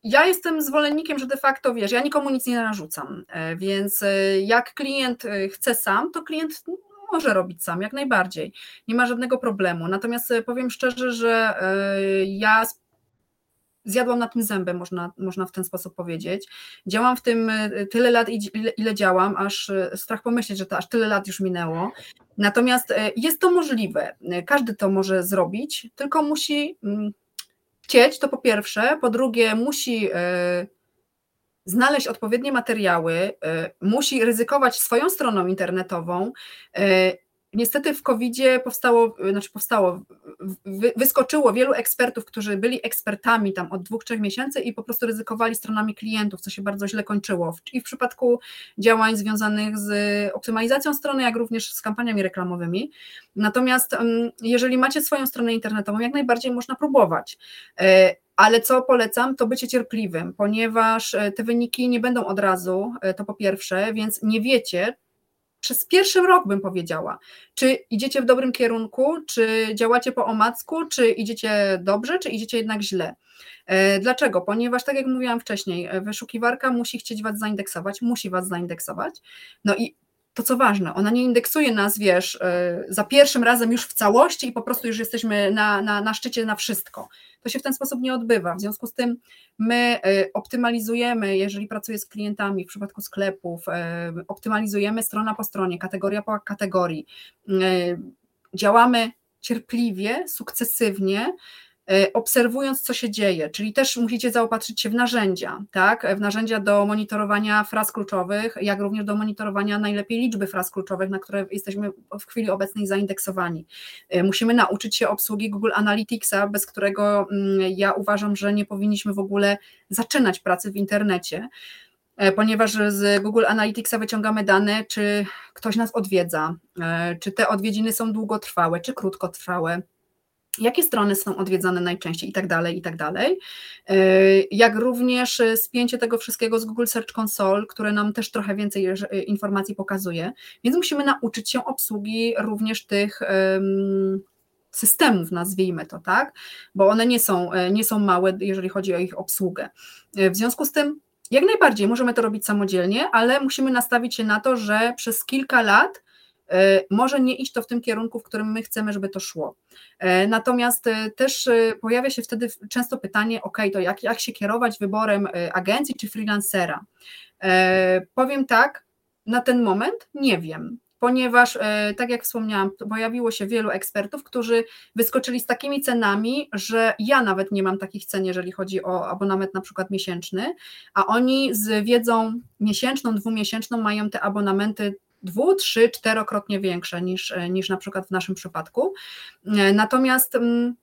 Ja jestem zwolennikiem, że de facto wiesz, ja nikomu nic nie narzucam, e, więc e, jak klient e, chce sam, to klient może robić sam, jak najbardziej. Nie ma żadnego problemu. Natomiast powiem szczerze, że ja zjadłam na tym zębę, można, można w ten sposób powiedzieć. Działam w tym e, tyle lat, ile, ile działam, aż e, strach pomyśleć, że to aż tyle lat już minęło. Natomiast e, jest to możliwe. Każdy to może zrobić, tylko musi mm, chcieć, to po pierwsze. Po drugie, musi znaleźć odpowiednie materiały, musi ryzykować swoją stroną internetową Niestety w COVID-zie powstało, znaczy powstało, wyskoczyło wielu ekspertów, którzy byli ekspertami tam od dwóch, trzech miesięcy i po prostu ryzykowali stronami klientów, co się bardzo źle kończyło. I w przypadku działań związanych z optymalizacją strony, jak również z kampaniami reklamowymi. Natomiast jeżeli macie swoją stronę internetową, jak najbardziej można próbować. E, ale co polecam, to bycie cierpliwym, ponieważ e, te wyniki nie będą od razu, e, to po pierwsze, więc nie wiecie, przez pierwszy rok bym powiedziała, czy idziecie w dobrym kierunku, czy działacie po omacku, czy idziecie dobrze, czy idziecie jednak źle. E, dlaczego? Ponieważ, tak jak mówiłam wcześniej, e, wyszukiwarka musi chcieć Was zaindeksować, musi Was zaindeksować. No i to co ważne, ona nie indeksuje nas, wiesz, e, za pierwszym razem już w całości i po prostu już jesteśmy na, na, na szczycie na wszystko. To się w ten sposób nie odbywa. W związku z tym my e, optymalizujemy, jeżeli pracuję z klientami w przypadku sklepów, e, optymalizujemy strona po stronie, kategoria po kategorii. Działamy cierpliwie, sukcesywnie, obserwując, co się dzieje, czyli też musicie zaopatrzyć się w narzędzia, tak? W narzędzia do monitorowania fraz kluczowych, jak również do monitorowania najlepiej liczby fraz kluczowych, na które jesteśmy w chwili obecnej zaindeksowani. E, musimy nauczyć się obsługi Google Analyticsa, bez którego mm, ja uważam, że nie powinniśmy w ogóle zaczynać pracy w internecie e, ponieważ z Google Analyticsa wyciągamy dane, czy ktoś nas odwiedza, czy te odwiedziny są długotrwałe, czy krótkotrwałe, jakie strony są odwiedzane najczęściej i tak dalej, i tak dalej. E, jak również spięcie tego wszystkiego z Google Search Console, które nam też trochę więcej informacji pokazuje, więc musimy nauczyć się obsługi również tych systemów, nazwijmy to, tak, bo one nie są, e, nie są małe, jeżeli chodzi o ich obsługę. E, w związku z tym jak najbardziej możemy to robić samodzielnie, ale musimy nastawić się na to, że przez kilka lat E, może nie iść to w tym kierunku, w którym my chcemy, żeby to szło. E, natomiast e, też pojawia się wtedy często pytanie, ok, to jak, jak się kierować wyborem agencji czy freelancera? Powiem tak, na ten moment nie wiem, ponieważ, tak jak wspomniałam, pojawiło się wielu ekspertów, którzy wyskoczyli z takimi cenami, że ja nawet nie mam takich cen, jeżeli chodzi o abonament na przykład miesięczny, a oni z wiedzą miesięczną, dwumiesięczną mają te abonamenty dwu, trzy, czterokrotnie większe niż, niż na przykład w naszym przypadku. Natomiast mm,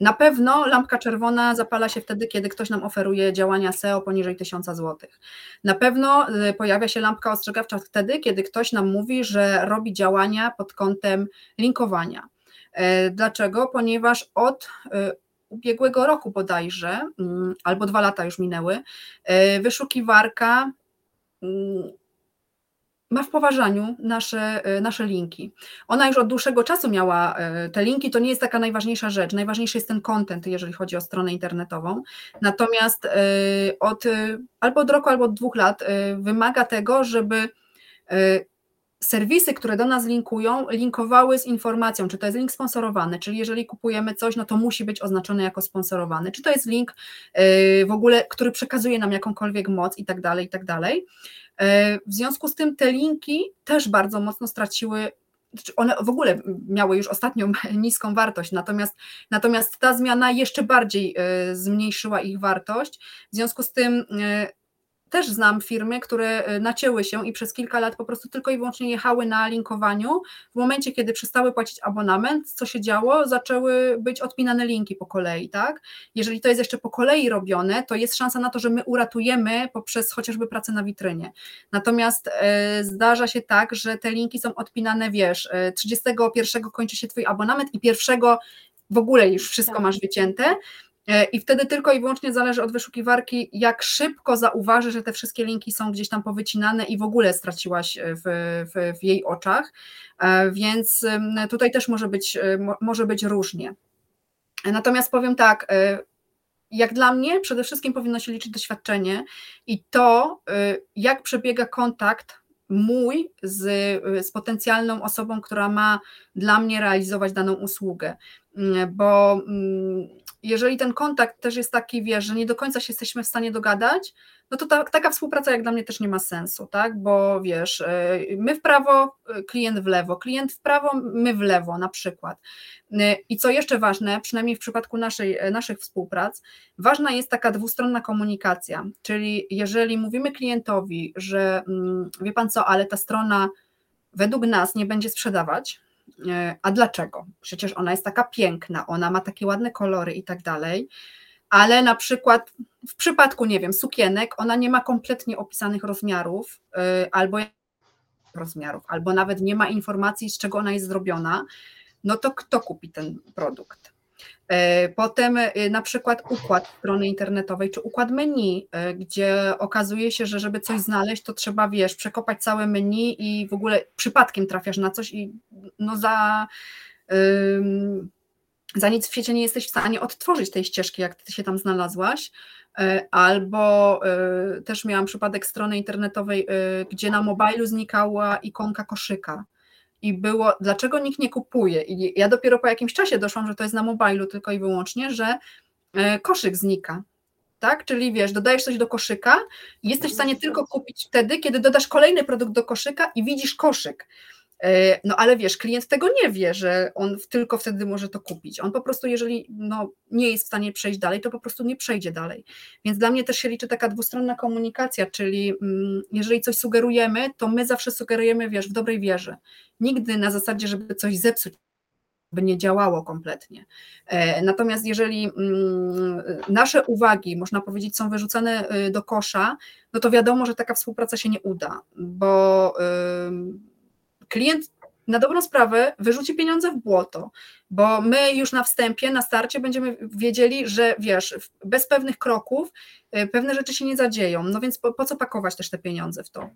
na pewno lampka czerwona zapala się wtedy, kiedy ktoś nam oferuje działania SEO poniżej 1000 zł. Na pewno y, pojawia się lampka ostrzegawcza wtedy, kiedy ktoś nam mówi, że robi działania pod kątem linkowania. E, dlaczego? Ponieważ od ubiegłego roku bodajże, mm, albo dwa lata już minęły, wyszukiwarka mm, ma w poważaniu nasze, nasze linki. Ona już od dłuższego czasu miała te linki, to nie jest taka najważniejsza rzecz. Najważniejszy jest ten content, jeżeli chodzi o stronę internetową. Natomiast od albo od roku, albo od dwóch lat wymaga tego, żeby serwisy, które do nas linkują, linkowały z informacją, czy to jest link sponsorowany, czyli jeżeli kupujemy coś, no to musi być oznaczone jako sponsorowany, czy to jest link yy, w ogóle, który przekazuje nam jakąkolwiek moc i tak dalej, i tak dalej. Yy, w związku z tym te linki też bardzo mocno straciły znaczy one w ogóle miały już ostatnio niską wartość, natomiast, natomiast ta zmiana jeszcze bardziej yy, zmniejszyła ich wartość. W związku z tym też znam firmy, które y, nacięły się i przez kilka lat po prostu tylko i wyłącznie jechały na linkowaniu. W momencie, kiedy przestały płacić abonament, co się działo? Zaczęły być odpinane linki po kolei, tak? Jeżeli to jest jeszcze po kolei robione, to jest szansa na to, że my uratujemy poprzez chociażby pracę na witrynie. Natomiast e, zdarza się tak, że te linki są odpinane, wiesz, 31 kończy się twój abonament i pierwszego w ogóle już wszystko tak. masz wycięte, E, I wtedy tylko i wyłącznie zależy od wyszukiwarki, jak szybko zauważy, że te wszystkie linki są gdzieś tam powycinane i w ogóle straciłaś w, w, w jej oczach. E, więc tutaj też może być, e, może być różnie. Natomiast powiem tak, jak dla mnie przede wszystkim powinno się liczyć doświadczenie i to, jak przebiega kontakt mój z, z potencjalną osobą, która ma dla mnie realizować daną usługę. Mm, bo mm, jeżeli ten kontakt też jest taki, wiesz, że nie do końca się jesteśmy w stanie dogadać, no to ta, taka współpraca jak dla mnie też nie ma sensu, tak? Bo wiesz, e, my w prawo, e, klient w lewo, klient w prawo, my w lewo na przykład. E, I co jeszcze ważne, przynajmniej w przypadku naszej, naszych współprac, ważna jest taka dwustronna komunikacja, czyli jeżeli mówimy klientowi, że mm, wie pan co, ale ta strona według nas nie będzie sprzedawać, a dlaczego? Przecież ona jest taka piękna, ona ma takie ładne kolory i tak dalej, ale na przykład w przypadku, nie wiem, sukienek, ona nie ma kompletnie opisanych rozmiarów e, albo rozmiarów, albo nawet nie ma informacji, z czego ona jest zrobiona, no to kto kupi ten produkt? E, potem e, na przykład układ strony internetowej, czy układ menu, e, gdzie okazuje się, że żeby coś znaleźć, to trzeba, wiesz, przekopać całe menu i w ogóle przypadkiem trafiasz na coś i no za, za nic w świecie nie jesteś w stanie odtworzyć tej ścieżki, jak ty się tam znalazłaś. Albo też miałam przypadek strony internetowej, gdzie na mobilu znikała ikonka koszyka i było, dlaczego nikt nie kupuje. I ja dopiero po jakimś czasie doszłam, że to jest na mobilu tylko i wyłącznie, że e, koszyk znika. Tak? Czyli wiesz, dodajesz coś do koszyka i jesteś w stanie tylko kupić wtedy, kiedy dodasz kolejny produkt do koszyka i widzisz koszyk. E, no ale wiesz, klient tego nie wie, że on tylko wtedy może to kupić. On po prostu, jeżeli no, nie jest w stanie przejść dalej, to po prostu nie przejdzie dalej. Więc dla mnie też się liczy taka dwustronna komunikacja, czyli mm, jeżeli coś sugerujemy, to my zawsze sugerujemy, wiesz, w dobrej wierze. Nigdy na zasadzie, żeby coś zepsuć, by nie działało kompletnie. E, natomiast jeżeli mm, nasze uwagi, można powiedzieć, są wyrzucane y, do kosza, no to wiadomo, że taka współpraca się nie uda, bo klient na dobrą sprawę wyrzuci pieniądze w błoto, bo my już na wstępie, na starcie będziemy wiedzieli, że wiesz, bez pewnych kroków y, pewne rzeczy się nie zadzieją, no więc po, po co pakować też te pieniądze w to?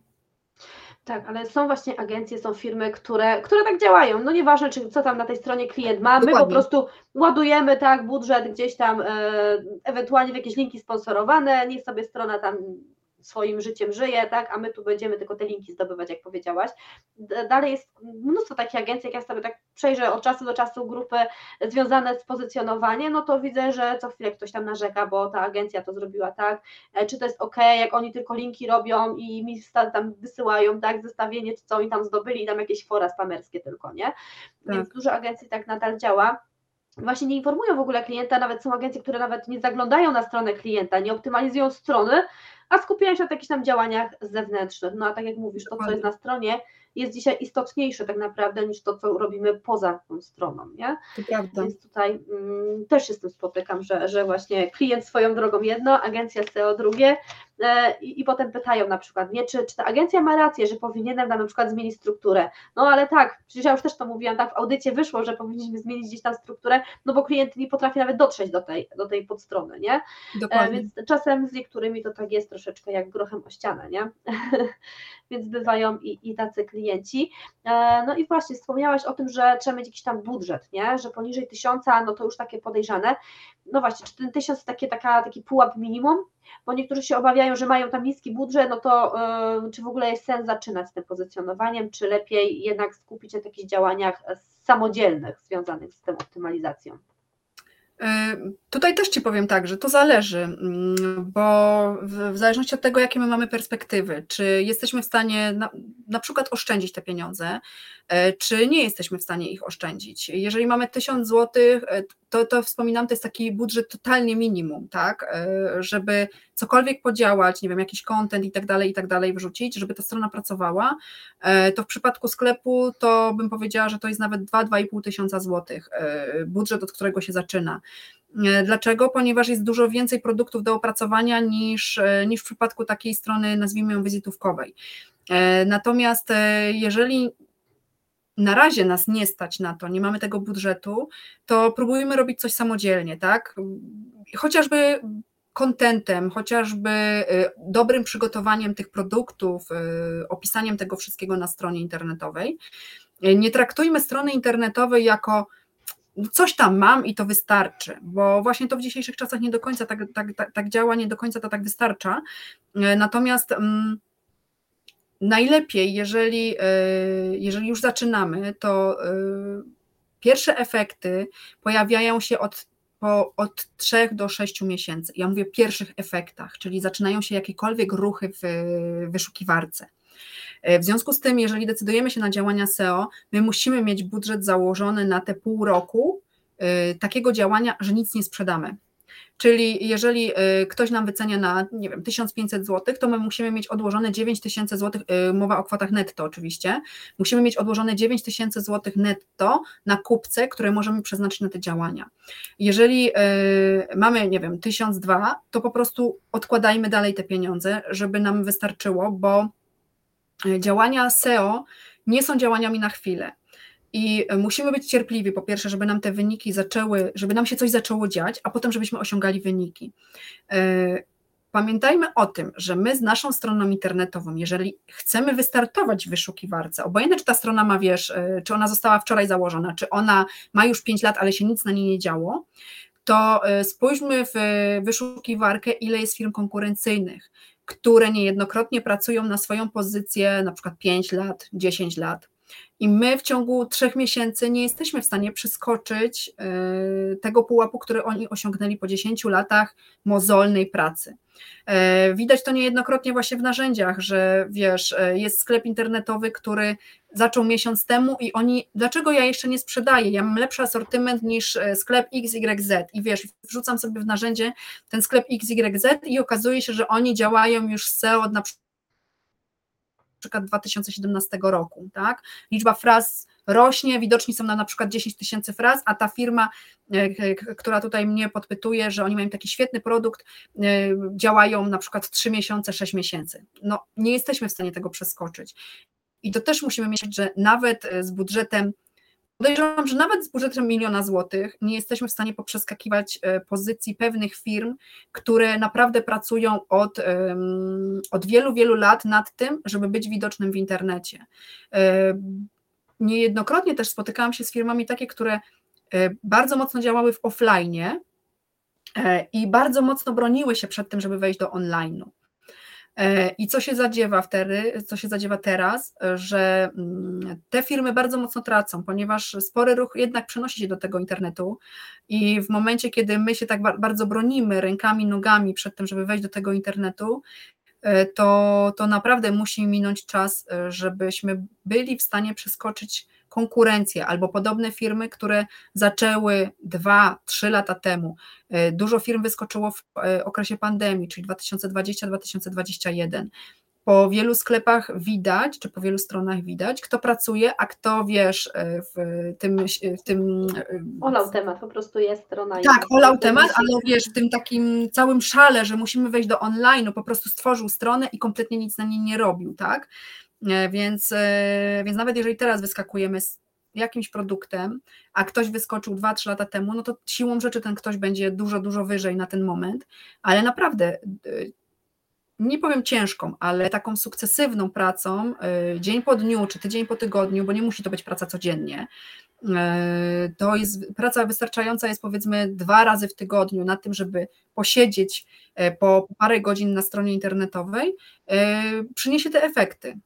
Tak, ale są właśnie agencje, są firmy, które, które tak działają. No nieważne, czy co tam na tej stronie klient ma, my po prostu ładujemy tak budżet gdzieś tam, e, ewentualnie w jakieś linki sponsorowane, niech sobie strona tam swoim życiem żyje, tak, a my tu będziemy tylko te linki zdobywać, jak powiedziałaś. Dalej jest mnóstwo takich agencji, jak ja sobie tak przejrzę od czasu do czasu grupy związane z pozycjonowaniem, no to widzę, że co chwilę ktoś tam narzeka, bo ta agencja to zrobiła tak, e, czy to jest ok, jak oni tylko linki robią i mi tam wysyłają, tak, zestawienie, co oni tam zdobyli i tam jakieś fora spamerskie tylko, nie? Więc tak. dużo agencji tak nadal działa właśnie nie informują w ogóle klienta, nawet są agencje, które nawet nie zaglądają na stronę klienta, nie optymalizują strony, a skupiają się na jakichś tam działaniach zewnętrznych. No a tak jak mówisz, to co jest na stronie, jest dzisiaj istotniejsze tak naprawdę niż to, co robimy poza tą stroną, nie? To prawda. Więc tutaj mm, też się z tym spotykam, że, że właśnie klient swoją drogą jedno, agencja SEO drugie e, i, i potem pytają na przykład, nie, czy, czy ta agencja ma rację, że powinienem tam na przykład zmienić strukturę. No ale tak, przecież ja już też to mówiłam, tak w audycie wyszło, że powinniśmy zmienić gdzieś tam strukturę, no bo klient nie potrafi nawet dotrzeć do tej, do tej podstrony, nie? Dokładnie. E, więc czasem z niektórymi to tak jest troszeczkę jak grochem o ścianę, nie? więc bywają i, i tacy klienci. E, no i właśnie wspomniałaś o tym, że trzeba mieć jakiś tam budżet, nie? Że poniżej tysiąca, no to już takie podejrzane. No właśnie, czy ten tysiąc takie, taka, taki pułap minimum? Bo niektórzy się obawiają, że mają tam niski budżet, no to yy, czy w ogóle jest sens zaczynać z tym pozycjonowaniem, czy lepiej jednak skupić się na jakichś działaniach samodzielnych związanych z tą optymalizacją? E, tutaj też Ci powiem tak, że to zależy, mm, bo w zależności od tego, jakie my mamy perspektywy, czy jesteśmy w stanie na, na przykład oszczędzić te pieniądze, e, czy nie jesteśmy w stanie ich oszczędzić. Jeżeli mamy 1000 zł, e, to, to wspominam, to jest taki budżet totalnie minimum, tak, żeby cokolwiek podziałać, nie wiem, jakiś content i tak dalej, i tak dalej wrzucić, żeby ta strona pracowała, to w przypadku sklepu to bym powiedziała, że to jest nawet 2-2,5 tysiąca złotych budżet, od którego się zaczyna. E, dlaczego? Ponieważ jest dużo więcej produktów do opracowania niż, e, niż w przypadku takiej strony, nazwijmy ją wizytówkowej. E, natomiast jeżeli na razie nas nie stać na to, nie mamy tego budżetu, to próbujmy robić coś samodzielnie, tak? Chociażby kontentem, chociażby dobrym przygotowaniem tych produktów, opisaniem tego wszystkiego na stronie internetowej. Nie traktujmy strony internetowej jako coś tam mam i to wystarczy, bo właśnie to w dzisiejszych czasach nie do końca tak, tak, tak, tak działa, nie do końca to tak wystarcza. Natomiast mm, najlepiej, jeżeli, jeżeli już zaczynamy, to pierwsze efekty pojawiają się od, po, od 3 do 6 miesięcy. Ja mówię o pierwszych efektach, czyli zaczynają się jakiekolwiek ruchy w wyszukiwarce. E, w związku z tym, jeżeli decydujemy się na działania SEO, my musimy mieć budżet założony na te pół roku e, takiego działania, że nic nie sprzedamy. Czyli jeżeli e, ktoś nam wycenia na, nie wiem, 1500 zł, to my musimy mieć odłożone 9000 zł, mowa o kwotach netto oczywiście, musimy mieć odłożone 9000 zł netto na kupce, które możemy przeznaczyć na te działania. Jeżeli mamy, nie wiem, 1002, to po prostu odkładajmy dalej te pieniądze, żeby nam wystarczyło, bo działania SEO nie są działaniami na chwilę. I musimy być cierpliwi, po pierwsze, żeby nam te wyniki zaczęły, żeby nam się coś zaczęło dziać, a potem, żebyśmy osiągali wyniki. E, pamiętajmy o tym, że my z naszą stroną internetową, jeżeli chcemy wystartować w wyszukiwarce, obojętnie czy ta strona ma, wiesz, e, czy ona została wczoraj założona, czy ona ma już 5 lat, ale się nic na niej nie działo, to e, spójrzmy w wyszukiwarkę, ile jest firm konkurencyjnych które niejednokrotnie pracują na swoją pozycję na przykład 5 lat, 10 lat. I my w ciągu trzech miesięcy nie jesteśmy w stanie przeskoczyć y, tego pułapu, który oni osiągnęli po 10 latach mozolnej pracy. E, widać to niejednokrotnie właśnie w narzędziach, że wiesz, e, jest sklep internetowy, który zaczął miesiąc temu i oni, dlaczego ja jeszcze nie sprzedaję? Ja mam lepszy asortyment niż sklep XYZ i wiesz, wrzucam sobie w narzędzie ten sklep XYZ i okazuje się, że oni działają już SEO od na przykład 2017 roku, tak? Liczba fraz rośnie, widoczni są na na przykład 10 tysięcy fraz, a ta firma, e, która tutaj mnie podpytuje, że oni mają taki świetny produkt, e, działają na przykład 3 miesiące, 6 miesięcy. No nie jesteśmy w stanie tego przeskoczyć. I to też musimy mieć, że nawet e, z budżetem Podejrzewam, że nawet z budżetem miliona złotych nie jesteśmy w stanie poprzeskakiwać pozycji pewnych firm, które naprawdę pracują od, od wielu, wielu lat nad tym, żeby być widocznym w internecie niejednokrotnie też spotykałam się z firmami takie, które e, bardzo mocno działały w offline e, i bardzo mocno broniły się przed tym, żeby wejść do online'u. E, I co się zadziewa wtedy, co się zadziewa teraz, że mm, te firmy bardzo mocno tracą, ponieważ spory ruch jednak przenosi się do tego internetu i w momencie, kiedy my się tak bardzo bronimy rękami, nogami przed tym, żeby wejść do tego internetu, E, to, to naprawdę musi minąć czas, e, żebyśmy byli w stanie przeskoczyć konkurencję albo podobne firmy, które zaczęły dwa, trzy lata temu. E, dużo firm wyskoczyło w okresie pandemii, czyli 2020-2021. po wielu sklepach widać, czy po wielu stronach widać, kto pracuje, a kto wiesz, w tym. W tym olał temat, po prostu jest strona. Tak, olał temat, ale wiesz, w tym takim całym szale, że musimy wejść do online, po prostu stworzył stronę i kompletnie nic na niej nie robił, tak? E, więc, e, więc nawet jeżeli teraz wyskakujemy z jakimś produktem, a ktoś wyskoczył 2-3 lata temu, no to siłą rzeczy ten ktoś będzie dużo, dużo wyżej na ten moment, ale naprawdę e, nie powiem ciężką, ale taką sukcesywną pracą, dzień po dniu czy tydzień po tygodniu, bo nie musi to być praca codziennie. To jest praca wystarczająca jest powiedzmy dwa razy w tygodniu na tym, żeby posiedzieć po parę godzin na stronie internetowej, przyniesie te efekty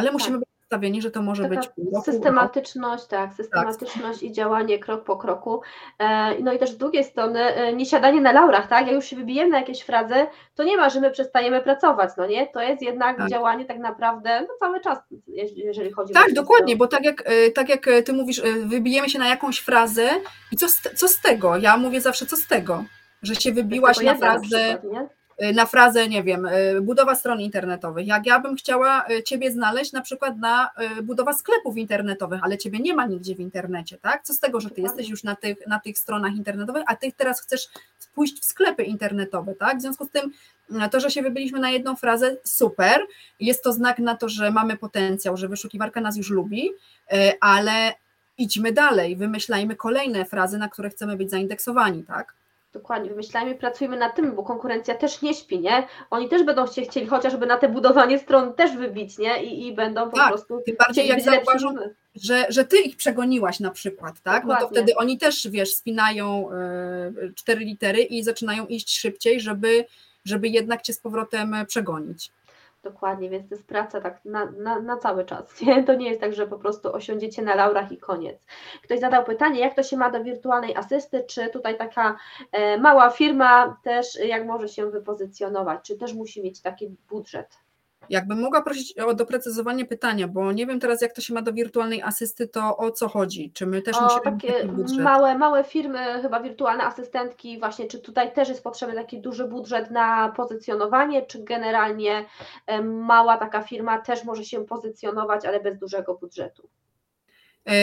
ale musimy tak. być nastawieni, że to może Taka być roku, systematyczność, tak, tak, systematyczność tak. i działanie krok po kroku. E, no i też z drugiej strony e, nie siadanie na laurach, tak? Jak już się wybijemy na jakieś frazy, to nie ma, że my przestajemy pracować, no nie? To jest jednak tak. działanie tak naprawdę no, cały czas, jeżeli chodzi tak, o Tak, dokładnie, bo tak jak, e, tak jak ty mówisz, wybijemy się na jakąś frazę i co z, co z tego? Ja mówię zawsze, co z tego? Że się wybiłaś na frazę. Na Y, na frazę, nie wiem, y, budowa stron internetowych. Jak ja bym chciała y, Ciebie znaleźć na przykład na budowa sklepów internetowych, ale Ciebie nie ma nigdzie w internecie, tak? Co z tego, że Ty jesteś już na tych, na tych stronach internetowych, a Ty teraz chcesz pójść w sklepy internetowe, tak? W związku z tym to, że się wybyliśmy na jedną frazę, super. Jest to znak na to, że mamy potencjał, że wyszukiwarka nas już lubi, ale idźmy dalej, wymyślajmy kolejne frazy, na które chcemy być zaindeksowani, tak? Dokładnie, wymyślajmy, pracujmy nad tym, bo konkurencja też nie śpi, nie? Oni też będą się chcieli chociażby na te budowanie stron też wybić, nie? I, i będą po tak, prostu. Tym bardziej jak zauważą, że, że ty ich przegoniłaś na przykład, tak? Dokładnie. No to wtedy oni też, wiesz, spinają y, cztery litery i zaczynają iść szybciej, żeby, żeby jednak cię z powrotem przegonić. Dokładnie, więc to jest praca tak na, na, na, cały czas. Nie? To nie jest tak, że po prostu osiądziecie na laurach i koniec. Ktoś zadał pytanie, jak to się ma do wirtualnej asysty, czy tutaj taka e, mała firma też jak może się wypozycjonować, czy też musi mieć taki budżet? Jakbym mogła prosić o doprecyzowanie pytania, bo nie wiem teraz, jak to się ma do wirtualnej asysty, to o co chodzi? Czy my też o, musimy takie budżet? Małe, małe firmy, chyba wirtualne asystentki, właśnie, czy tutaj też jest potrzebny taki duży budżet na pozycjonowanie, czy generalnie mała taka firma też może się pozycjonować, ale bez dużego budżetu? E,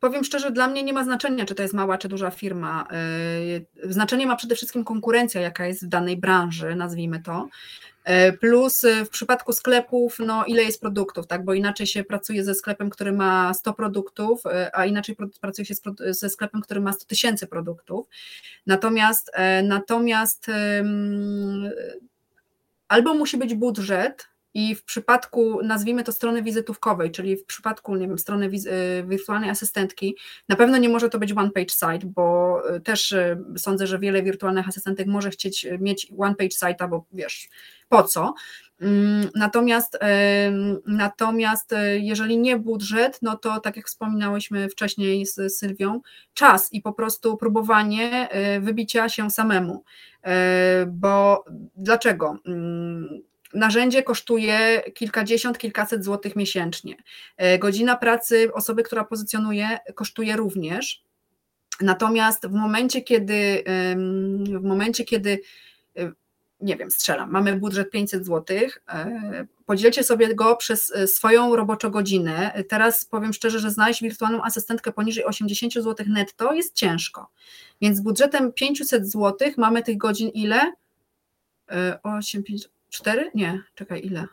powiem szczerze, dla mnie nie ma znaczenia, czy to jest mała, czy duża firma. E, znaczenie ma przede wszystkim konkurencja, jaka jest w danej branży, nazwijmy to. E, plus e, w przypadku sklepów, no ile jest produktów, tak? Bo inaczej się pracuje ze sklepem, który ma 100 produktów, a inaczej pracuje się ze sklepem, który ma 100 tysięcy produktów. Natomiast, natomiast albo musi być budżet, i w przypadku, nazwijmy to strony wizytówkowej, czyli w przypadku, nie wiem, strony wirtualnej asystentki, na pewno nie może to być one-page site, bo też sądzę, że wiele wirtualnych asystentek może chcieć mieć one-page site'a, bo wiesz, po co. Mm, natomiast, natomiast jeżeli nie budżet, no to tak jak wspominałyśmy wcześniej z Sylwią, czas i po prostu próbowanie wybicia się samemu. Bo dlaczego? Narzędzie kosztuje kilkadziesiąt, kilkaset złotych miesięcznie. Godzina pracy osoby, która pozycjonuje, kosztuje również. Natomiast w momencie, kiedy w momencie, kiedy nie wiem, strzelam, mamy budżet 500 zł, e, podzielcie sobie go przez e, swoją roboczą godzinę. Teraz powiem szczerze, że znaleźć wirtualną asystentkę poniżej 80 zł netto jest ciężko. Więc z budżetem 500 zł mamy tych godzin ile? 8, 5, 4? Nie, czekaj, ile?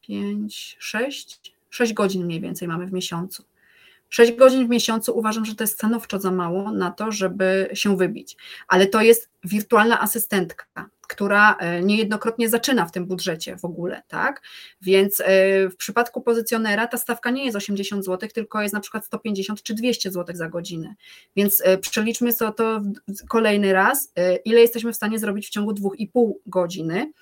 5, 6? 6 godzin mniej więcej mamy w miesiącu. 6 godzin w miesiącu uważam, że to jest stanowczo za mało na to, żeby się wybić. Ale to jest wirtualna asystentka, która e, niejednokrotnie zaczyna w tym budżecie w ogóle, tak? Więc e, w przypadku pozycjonera ta stawka nie jest 80 zł, tylko jest na przykład 150 czy 200 zł za godzinę. Więc e, przeliczmy sobie to kolejny raz, ile jesteśmy w stanie zrobić w ciągu 2,5 godziny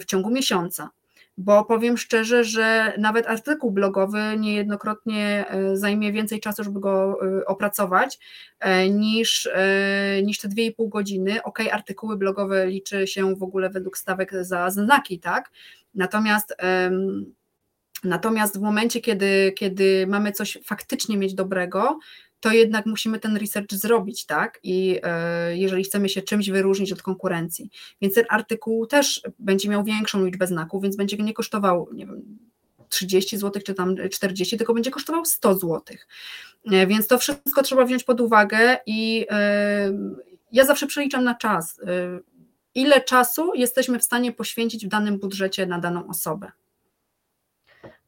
w ciągu miesiąca bo powiem szczerze, że nawet artykuł blogowy niejednokrotnie e, zajmie więcej czasu, żeby go e, opracować, e, niż, niż te 2,5 godziny. Ok, artykuły blogowe liczy się w ogóle według stawek za znaki, tak? Natomiast Natomiast w momencie, kiedy, kiedy mamy coś faktycznie mieć dobrego, to jednak musimy ten research zrobić, tak? I jeżeli chcemy się czymś wyróżnić od konkurencji. Więc ten artykuł też będzie miał większą liczbę znaków, więc będzie nie kosztował, nie wiem, 30 zł czy tam 40, tylko będzie kosztował 100 zł. Więc to wszystko trzeba wziąć pod uwagę i ja zawsze przeliczam na czas. Ile czasu jesteśmy w stanie poświęcić w danym budżecie na daną osobę?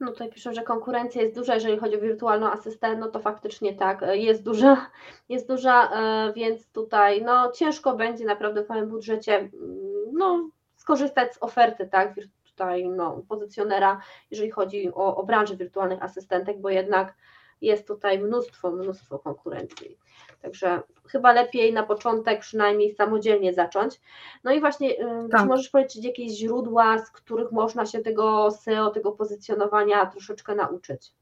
No tutaj piszę, że konkurencja jest duża, jeżeli chodzi o wirtualną asystę, no to faktycznie tak, e, jest duża, jest duża, e, więc tutaj no ciężko będzie naprawdę w moim budżecie mm, no, skorzystać z oferty, tak, tutaj no, pozycjonera, jeżeli chodzi o, o branżę wirtualnych asystentek, bo jednak jest tutaj mnóstwo, mnóstwo konkurencji. Także chyba lepiej na początek przynajmniej samodzielnie zacząć. No i właśnie, tak. czy możesz powiedzieć jakieś źródła, z których można się tego SEO, tego pozycjonowania troszeczkę nauczyć?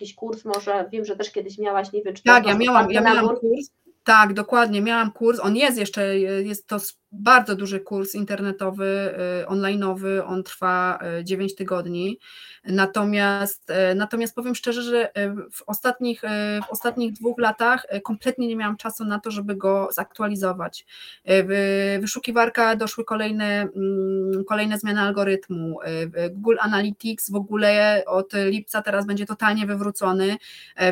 Jakiś kurs może, wiem, że też kiedyś miałaś, nie wiem, czy Tak, ja miałam, ja miałam kurs, tak, dokładnie, miałam kurs, on jest jeszcze, jest to bardzo duży kurs internetowy, y, onlineowy, on trwa 9 y, tygodni. Natomiast, y, natomiast powiem szczerze, że w ostatnich, w ostatnich dwóch latach kompletnie nie miałam czasu na to, żeby go zaktualizować. W wyszukiwarka doszły kolejne, mm, kolejne zmiany algorytmu. Google Analytics w ogóle od lipca teraz będzie totalnie wywrócony,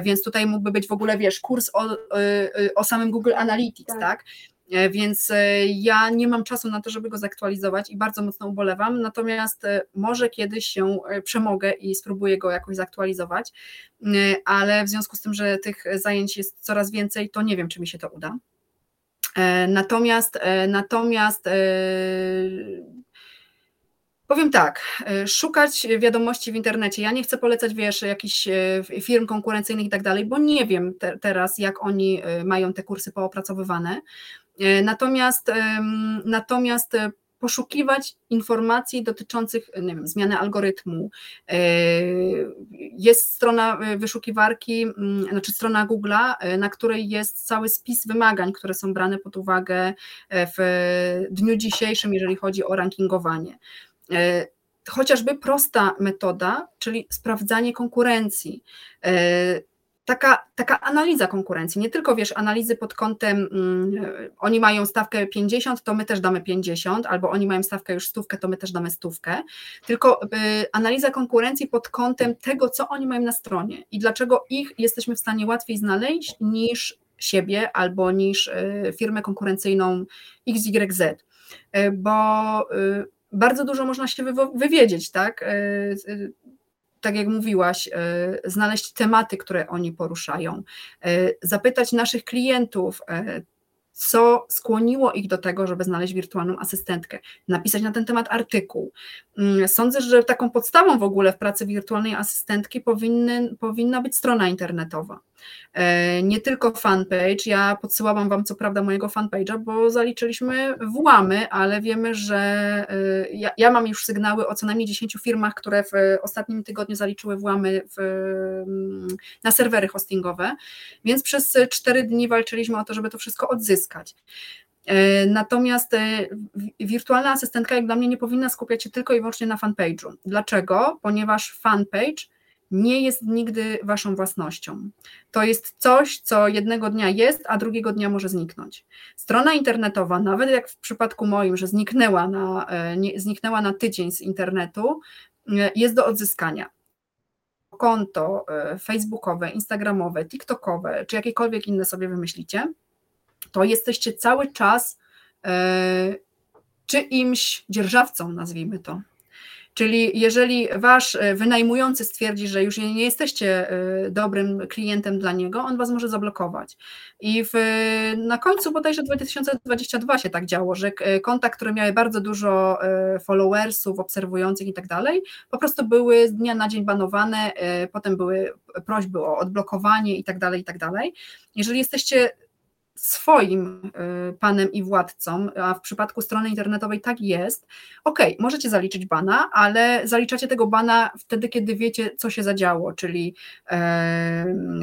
więc tutaj mógłby być w ogóle, wiesz, kurs o, o samym Google Analytics, tak? tak? E, więc e, ja nie mam czasu na to, żeby go zaktualizować i bardzo mocno ubolewam, natomiast e, może kiedyś się przemogę i spróbuję go jakoś zaktualizować, ale w związku z tym, że tych zajęć jest coraz więcej, to nie wiem, czy mi się to uda. Natomiast, natomiast Powiem tak, szukać wiadomości w internecie. Ja nie chcę polecać, wiesz, jakichś firm konkurencyjnych i tak dalej, bo nie wiem te, teraz, jak oni mają te kursy poopracowywane. E, natomiast, natomiast e, poszukiwać informacji dotyczących nie wiem, zmiany algorytmu. E, jest strona wyszukiwarki, znaczy strona Google'a, na której jest cały spis wymagań, które są brane pod uwagę w dniu dzisiejszym, jeżeli chodzi o rankingowanie. Chociażby prosta metoda, czyli sprawdzanie konkurencji taka, taka analiza konkurencji, nie tylko wiesz, analizy pod kątem mm, oni mają stawkę 50, to my też damy 50, albo oni mają stawkę już stówkę, to my też damy stówkę, tylko y, analiza konkurencji pod kątem tego, co oni mają na stronie i dlaczego ich jesteśmy w stanie łatwiej znaleźć niż siebie albo niż y, firmę konkurencyjną XYZ, y, bo y, bardzo dużo można się wywiedzieć, tak? Tak jak mówiłaś, e, znaleźć tematy, które oni poruszają, e, zapytać naszych klientów, e, co skłoniło ich do tego, żeby znaleźć wirtualną asystentkę, napisać na ten temat artykuł. Mm, sądzę, że taką podstawą w ogóle w pracy wirtualnej asystentki powinny, powinna być strona internetowa. E, nie tylko fanpage, ja podsyłałam Wam co prawda mojego fanpage'a, bo zaliczyliśmy włamy, ale wiemy, że e, ja, ja, mam już sygnały o co najmniej 10 firmach, które w ostatnim tygodniu zaliczyły włamy w, na serwery hostingowe, więc przez 4 dni walczyliśmy o to, żeby to wszystko odzyskać. E, natomiast wirtualna asystentka, jak dla mnie, nie powinna skupiać się tylko i wyłącznie na fanpage'u. Dlaczego? Ponieważ fanpage nie jest nigdy waszą własnością. To jest coś, co jednego dnia jest, a drugiego dnia może zniknąć. Strona internetowa, nawet jak w przypadku moim, że zniknęła na, e, nie, zniknęła na tydzień z internetu, e, jest do odzyskania. Konto e, facebookowe, instagramowe, tiktokowe, czy jakiekolwiek inne sobie wymyślicie, to jesteście cały czas czyimś dzierżawcą, nazwijmy to. Czyli jeżeli wasz e, wynajmujący stwierdzi, że już nie jesteście e, dobrym klientem dla niego, on was może zablokować. I w, na końcu bodajże 2022 się tak działo, że konta, które miały bardzo dużo e, followersów, obserwujących i tak dalej, po prostu były z dnia na dzień banowane, potem były prośby o odblokowanie i tak dalej, i tak dalej. Jeżeli jesteście swoim y, panem i władcą, a w przypadku strony internetowej tak jest, ok, możecie zaliczyć bana, ale zaliczacie tego bana wtedy, kiedy wiecie, co się zadziało, czyli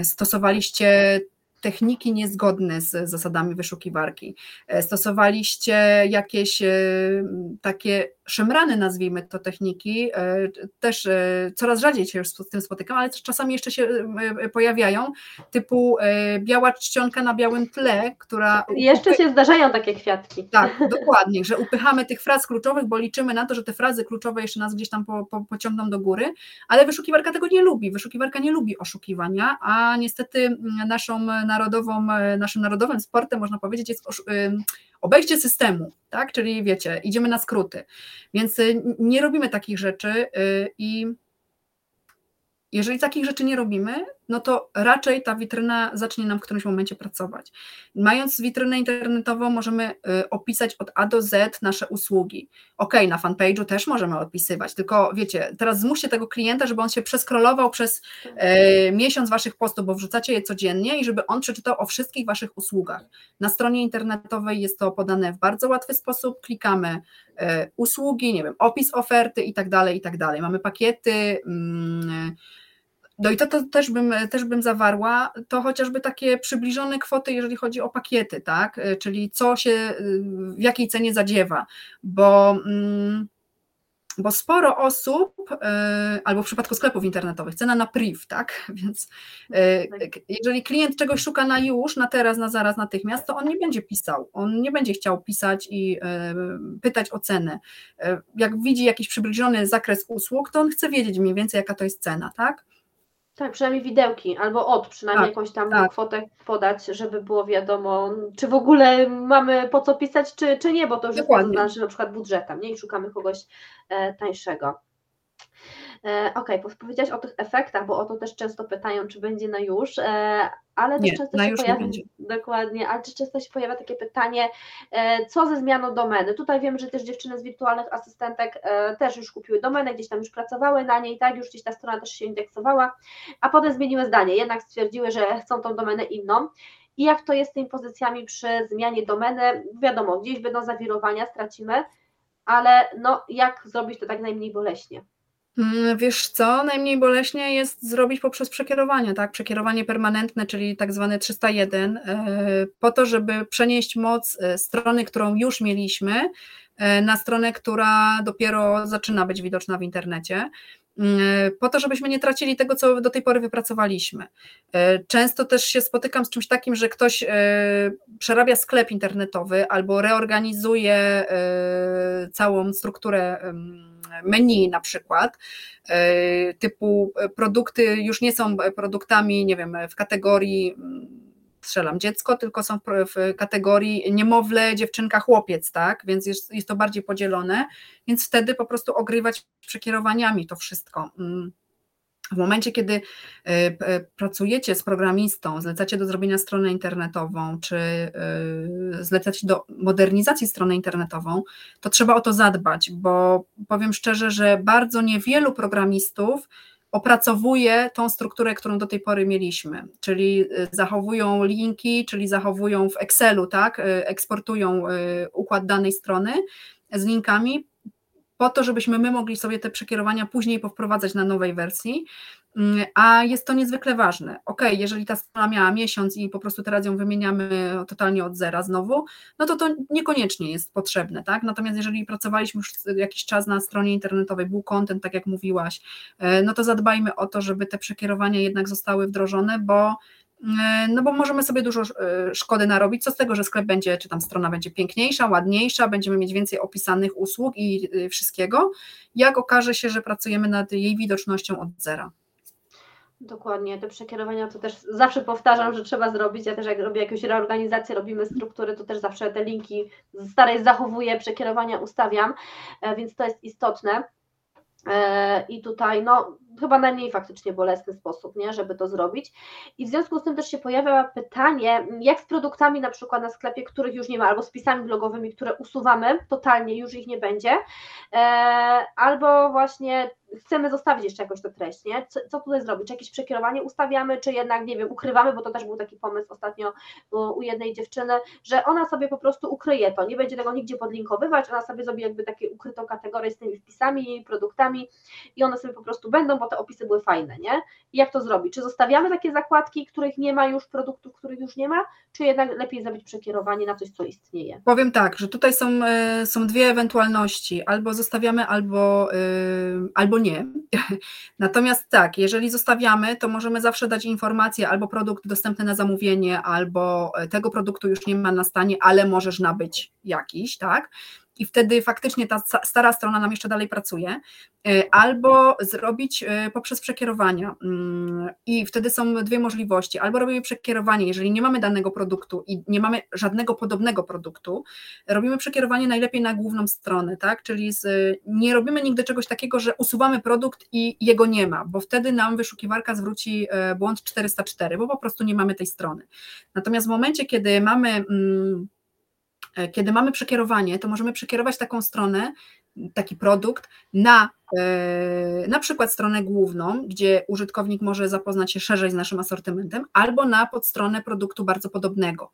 stosowaliście techniki niezgodne z zasadami wyszukiwarki, e, stosowaliście jakieś takie szemrane, nazwijmy to techniki, też coraz rzadziej się już z tym spotykam, ale czasami jeszcze się pojawiają, typu biała czcionka na białym tle, która... Jeszcze się zdarzają takie kwiatki. Tak, dokładnie, że upychamy tych fraz kluczowych, bo liczymy na to, że te frazy kluczowe jeszcze nas gdzieś tam po, po, pociągną do góry, ale wyszukiwarka tego nie lubi. Wyszukiwarka nie lubi oszukiwania, a niestety naszą narodową, naszym narodowym sportem, można powiedzieć, jest obejście systemu, tak? Czyli wiecie, idziemy na skróty. Więc y, nie robimy takich rzeczy y, i jeżeli takich rzeczy nie robimy, no to raczej ta witryna zacznie nam w którymś momencie pracować. Mając witrynę internetową, możemy y, opisać od A do Z nasze usługi. Ok, na fanpage'u też możemy opisywać, tylko wiecie, teraz zmuście tego klienta, żeby on się przeskrolował przez e, miesiąc waszych postów, bo wrzucacie je codziennie i żeby on przeczytał o wszystkich waszych usługach. Na stronie internetowej jest to podane w bardzo łatwy sposób, klikamy e, usługi, nie wiem, opis oferty i tak dalej, i tak dalej. Mamy pakiety, mm, no i to, to też, bym, też bym zawarła, to chociażby takie przybliżone kwoty, jeżeli chodzi o pakiety, tak? Czyli co się, w jakiej cenie zadziewa, bo. Mm, bo sporo osób, e, albo w przypadku sklepów internetowych, cena na priv, tak? Więc e, jeżeli klient czegoś szuka na już, na teraz, na zaraz, natychmiast, to on nie będzie pisał, on nie będzie chciał pisać i pytać o cenę. Jak widzi jakiś przybliżony zakres usług, to on chce wiedzieć mniej więcej, jaka to jest cena, tak? Tak, przynajmniej widełki, albo od, przynajmniej tak, jakąś tam tak. kwotę podać, żeby było wiadomo, czy w ogóle mamy po co pisać, czy, czy nie, bo to już jest na przykład budżetem, nie? I szukamy kogoś e, tańszego. E, okay, powiedziałaś o tych efektach, bo o to też często pytają, czy będzie na już, e, ale też nie, często się pojawia, dokładnie, ale też często się pojawia takie pytanie, e, co ze zmianą domeny? Tutaj wiem, że też dziewczyny z wirtualnych asystentek też już kupiły domenę, gdzieś tam już pracowały na niej, tak, już gdzieś ta strona też się indeksowała, a potem zmieniły zdanie, jednak stwierdziły, że chcą tą domenę inną. I jak to jest z tymi pozycjami przy zmianie domeny? Wiadomo, gdzieś będą zawirowania, stracimy, ale no jak zrobić to tak najmniej boleśnie? Mm, wiesz co, najmniej boleśnie jest zrobić poprzez przekierowanie, tak? Przekierowanie permanentne, czyli tak zwane 301, e, po to, żeby przenieść moc e, strony, którą już mieliśmy, e, na stronę, która dopiero zaczyna być widoczna w internecie mm, po to, żebyśmy nie tracili tego, co do tej pory wypracowaliśmy. Często też się spotykam z czymś takim, że ktoś przerabia sklep internetowy albo reorganizuje całą strukturę menu na przykład, e, typu produkty już nie są produktami, nie wiem, w kategorii mm, strzelam dziecko, tylko są w kategorii niemowlę, dziewczynka, chłopiec, tak? Więc jest, jest to bardziej podzielone, więc wtedy po prostu ogrywać przekierowaniami to wszystko. W momencie, kiedy e, e, pracujecie z programistą, zlecacie do zrobienia stronę internetową, czy e, zlecacie do modernizacji strony internetową, to trzeba o to zadbać, bo powiem szczerze, że bardzo niewielu programistów opracowuje tą strukturę, którą do tej pory mieliśmy, czyli zachowują linki, czyli zachowują w Excelu, tak, eksportują układ danej strony z linkami, po to, żebyśmy my mogli sobie te przekierowania później powprowadzać na nowej wersji, mm, a jest to niezwykle ważne. Ok, jeżeli ta strona miała miesiąc i po prostu teraz ją wymieniamy totalnie od zera znowu, no to to niekoniecznie jest potrzebne, tak? Natomiast jeżeli pracowaliśmy już jakiś czas na stronie internetowej, był content, tak jak mówiłaś, e, no to zadbajmy o to, żeby te przekierowania jednak zostały wdrożone, bo no bo możemy sobie dużo e, szkody narobić. Co z tego, że sklep będzie, czy tam strona będzie piękniejsza, ładniejsza, będziemy mieć więcej opisanych usług i e, wszystkiego, jak okaże się, że pracujemy nad jej widocznością od zera. Dokładnie, te przekierowania to też zawsze powtarzam, że trzeba zrobić. Ja też jak robię jakąś reorganizację, robimy struktury, to też zawsze te linki starej zachowuję, przekierowania ustawiam, więc to jest istotne. I tutaj no, chyba najmniej faktycznie bolesny sposób, nie, żeby to zrobić. I w związku z tym też się pojawia pytanie, jak z produktami na przykład na sklepie, których już nie ma, albo z pisami blogowymi, które usuwamy totalnie, już ich nie będzie, e, albo właśnie chcemy zostawić jeszcze jakąś tę treść, nie? Co, co, tutaj zrobić? Czy jakieś przekierowanie ustawiamy, czy jednak, nie wiem, ukrywamy, bo to też był taki pomysł ostatnio u jednej dziewczyny, że ona sobie po prostu ukryje to, nie będzie tego nigdzie podlinkowywać, ona sobie zrobi jakby takie ukrytą kategorię z tymi wpisami, produktami i one sobie po prostu będą bo te opisy były fajne, nie? I jak to zrobić? Czy zostawiamy takie zakładki, których nie ma już, produktów, których już nie ma, czy jednak lepiej zrobić przekierowanie na coś, co istnieje? Powiem tak, że tutaj są, e, są dwie ewentualności, albo zostawiamy, albo, albo nie. Natomiast tak, jeżeli zostawiamy, to możemy zawsze dać informację albo produkt dostępny na zamówienie, albo tego produktu już nie ma na stanie, ale możesz nabyć jakiś, tak? I wtedy faktycznie ta stara strona nam jeszcze dalej pracuje, e, albo zrobić e, poprzez przekierowania. Mm, I wtedy są dwie możliwości. Albo robimy przekierowanie, jeżeli nie mamy danego produktu i nie mamy żadnego podobnego produktu, robimy przekierowanie najlepiej na główną stronę, tak? Czyli z, nie robimy nigdy czegoś takiego, że usuwamy produkt i jego nie ma, bo wtedy nam wyszukiwarka zwróci e, błąd 404, bo po prostu nie mamy tej strony. Natomiast w momencie, kiedy mamy mm, kiedy mamy przekierowanie, to możemy przekierować taką stronę, taki produkt na e, na przykład stronę główną, gdzie użytkownik może zapoznać się szerzej z naszym asortymentem, albo na podstronę produktu bardzo podobnego.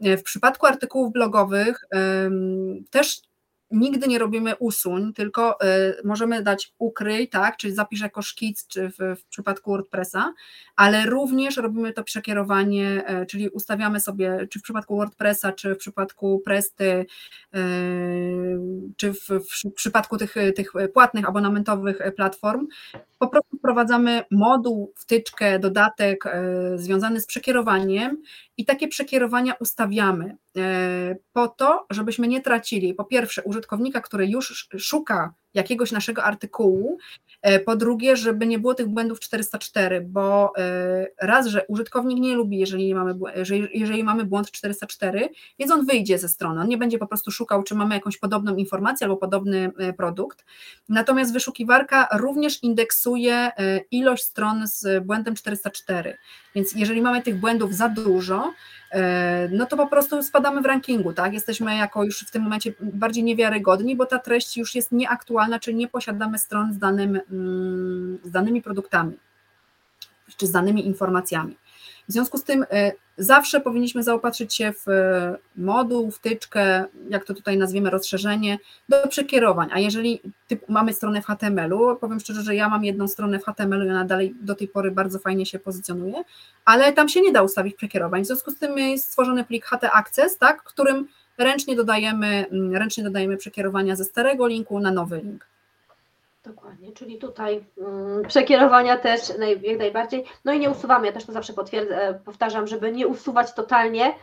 E, w przypadku artykułów blogowych też nigdy nie robimy usuń, tylko y, możemy dać ukryj, tak, czyli zapisz jako szkic, czy w, w, przypadku WordPressa, ale również robimy to przekierowanie, y, czyli ustawiamy sobie, czy w przypadku WordPressa, czy w przypadku Presty, y, czy w, w, przypadku tych, tych płatnych, abonamentowych platform, po prostu wprowadzamy moduł, wtyczkę, dodatek związany z przekierowaniem i takie przekierowania ustawiamy po to, żebyśmy nie tracili po pierwsze użytkownika, który już szuka jakiegoś naszego artykułu, e, po drugie, żeby nie było tych błędów 404, bo e, raz, że użytkownik nie lubi, jeżeli mamy, jeżeli mamy błąd 404, więc on wyjdzie ze strony, on nie będzie po prostu szukał, czy mamy jakąś podobną informację albo podobny e, produkt, natomiast wyszukiwarka również indeksuje ilość stron z błędem 404, więc jeżeli mamy tych błędów za dużo, no to po prostu spadamy w rankingu, tak? Jesteśmy jako już w tym momencie bardziej niewiarygodni, bo ta treść już jest nieaktualna, czyli nie posiadamy stron z, danym, mm, z danymi produktami czy z danymi informacjami. W związku z tym e, zawsze powinniśmy zaopatrzyć się w e, moduł, wtyczkę, jak to tutaj nazwiemy, rozszerzenie do przekierowań. A jeżeli mamy stronę w HTML-u, powiem szczerze, że ja mam jedną stronę w HTML-u i ona dalej do tej pory bardzo fajnie się pozycjonuje, ale tam się nie da ustawić przekierowań. W związku z tym jest stworzony plik HT Access, tak, którym ręcznie dodajemy, mm, ręcznie dodajemy przekierowania ze starego linku na nowy link. Dokładnie, czyli tutaj mm, przekierowania też naj, jak najbardziej. No i nie usuwamy, ja też to zawsze potwierdzę, e, powtarzam, żeby nie usuwać totalnie,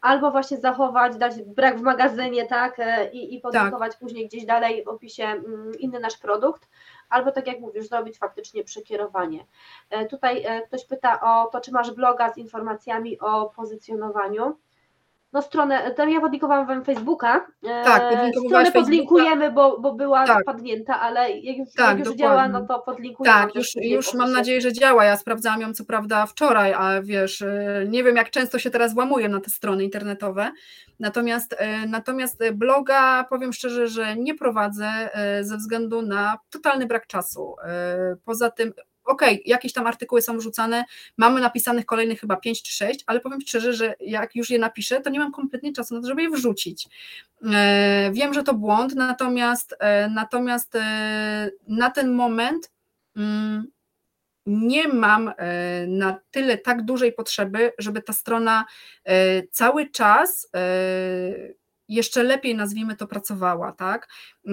albo właśnie zachować, dać brak w magazynie, tak, e, i, i podlinkować tak. później gdzieś dalej w opisie mm, inny nasz produkt, albo tak jak mówisz, zrobić faktycznie przekierowanie. E, tutaj ktoś pyta o to, czy masz bloga z informacjami o pozycjonowaniu no stronę, tam ja podlinkowałam Wam Facebooka, e, tak, stronę podlinkujemy, bo, bo była tak. wpadnięta, ale jak już, tak, jak już działa, no to podlinkujemy. Tak, już, już mam nadzieję, że działa, ja sprawdzałam ją co prawda wczoraj, a wiesz, e, nie wiem jak często się teraz włamuję na te strony internetowe, natomiast, e, natomiast bloga powiem szczerze, że nie prowadzę ze względu na totalny brak czasu, poza tym okej, okay, jakieś tam artykuły są wrzucane, mamy napisanych kolejnych chyba 5 czy 6, ale powiem szczerze, że jak już je napiszę, to nie mam kompletnie czasu na to, żeby je wrzucić. E, wiem, że to błąd, natomiast, e, natomiast e, na ten moment mm, nie mam na tyle tak dużej potrzeby, żeby ta strona cały czas jeszcze lepiej, nazwijmy to, pracowała, tak? E,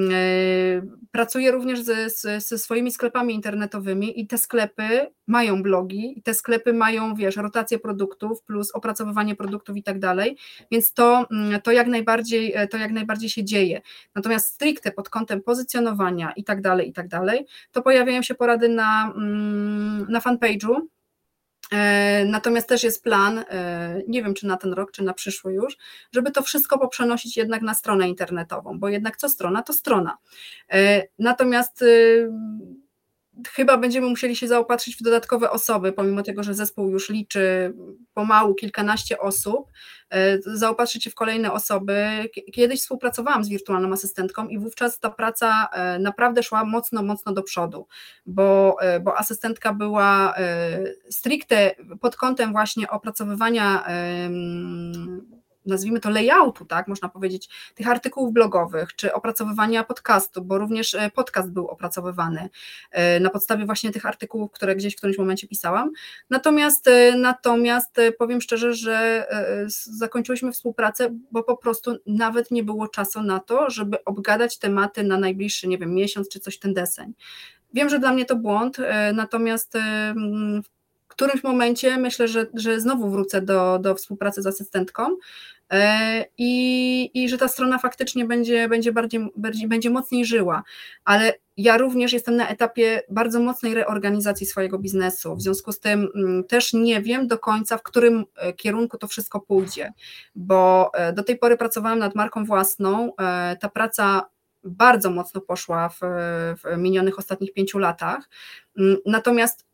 pracuję również ze, ze, swoimi sklepami internetowymi i te sklepy mają blogi, te sklepy mają, wiesz, rotację produktów plus opracowywanie produktów i tak dalej, więc to, mm, to, jak najbardziej, to jak najbardziej się dzieje. Natomiast stricte pod kątem pozycjonowania i tak dalej, i tak dalej, to pojawiają się porady na, mm, na fanpage'u, E, natomiast też jest plan, e, nie wiem czy na ten rok, czy na przyszły już, żeby to wszystko poprzenosić jednak na stronę internetową, bo jednak co strona, to strona. E, natomiast chyba będziemy musieli się zaopatrzyć w dodatkowe osoby, pomimo tego, że zespół już liczy pomału kilkanaście osób, e, zaopatrzyć się w kolejne osoby. Kiedyś współpracowałam z wirtualną asystentką i wówczas ta praca e, naprawdę szła mocno, mocno do przodu, bo, e, bo asystentka była stricte pod kątem właśnie opracowywania nazwijmy to layoutu, tak, można powiedzieć, tych artykułów blogowych, czy opracowywania podcastu, bo również e, podcast był opracowywany e, na podstawie właśnie tych artykułów, które gdzieś w którymś momencie pisałam. Natomiast, e, natomiast powiem szczerze, że zakończyliśmy współpracę, bo po prostu nawet nie było czasu na to, żeby obgadać tematy na najbliższy, nie wiem, miesiąc czy coś ten deseń. Wiem, że dla mnie to błąd, natomiast w którymś momencie myślę, że, że znowu wrócę do, do współpracy z asystentką, E, i, i że ta strona faktycznie będzie, będzie, bardziej, bardziej, będzie mocniej żyła. Ale ja również jestem na etapie bardzo mocnej reorganizacji swojego biznesu. W związku z tym mm, też nie wiem do końca, w którym e, kierunku to wszystko pójdzie, bo e, do tej pory pracowałam nad marką własną. Ta praca bardzo mocno poszła w, w minionych ostatnich pięciu latach. Mm, natomiast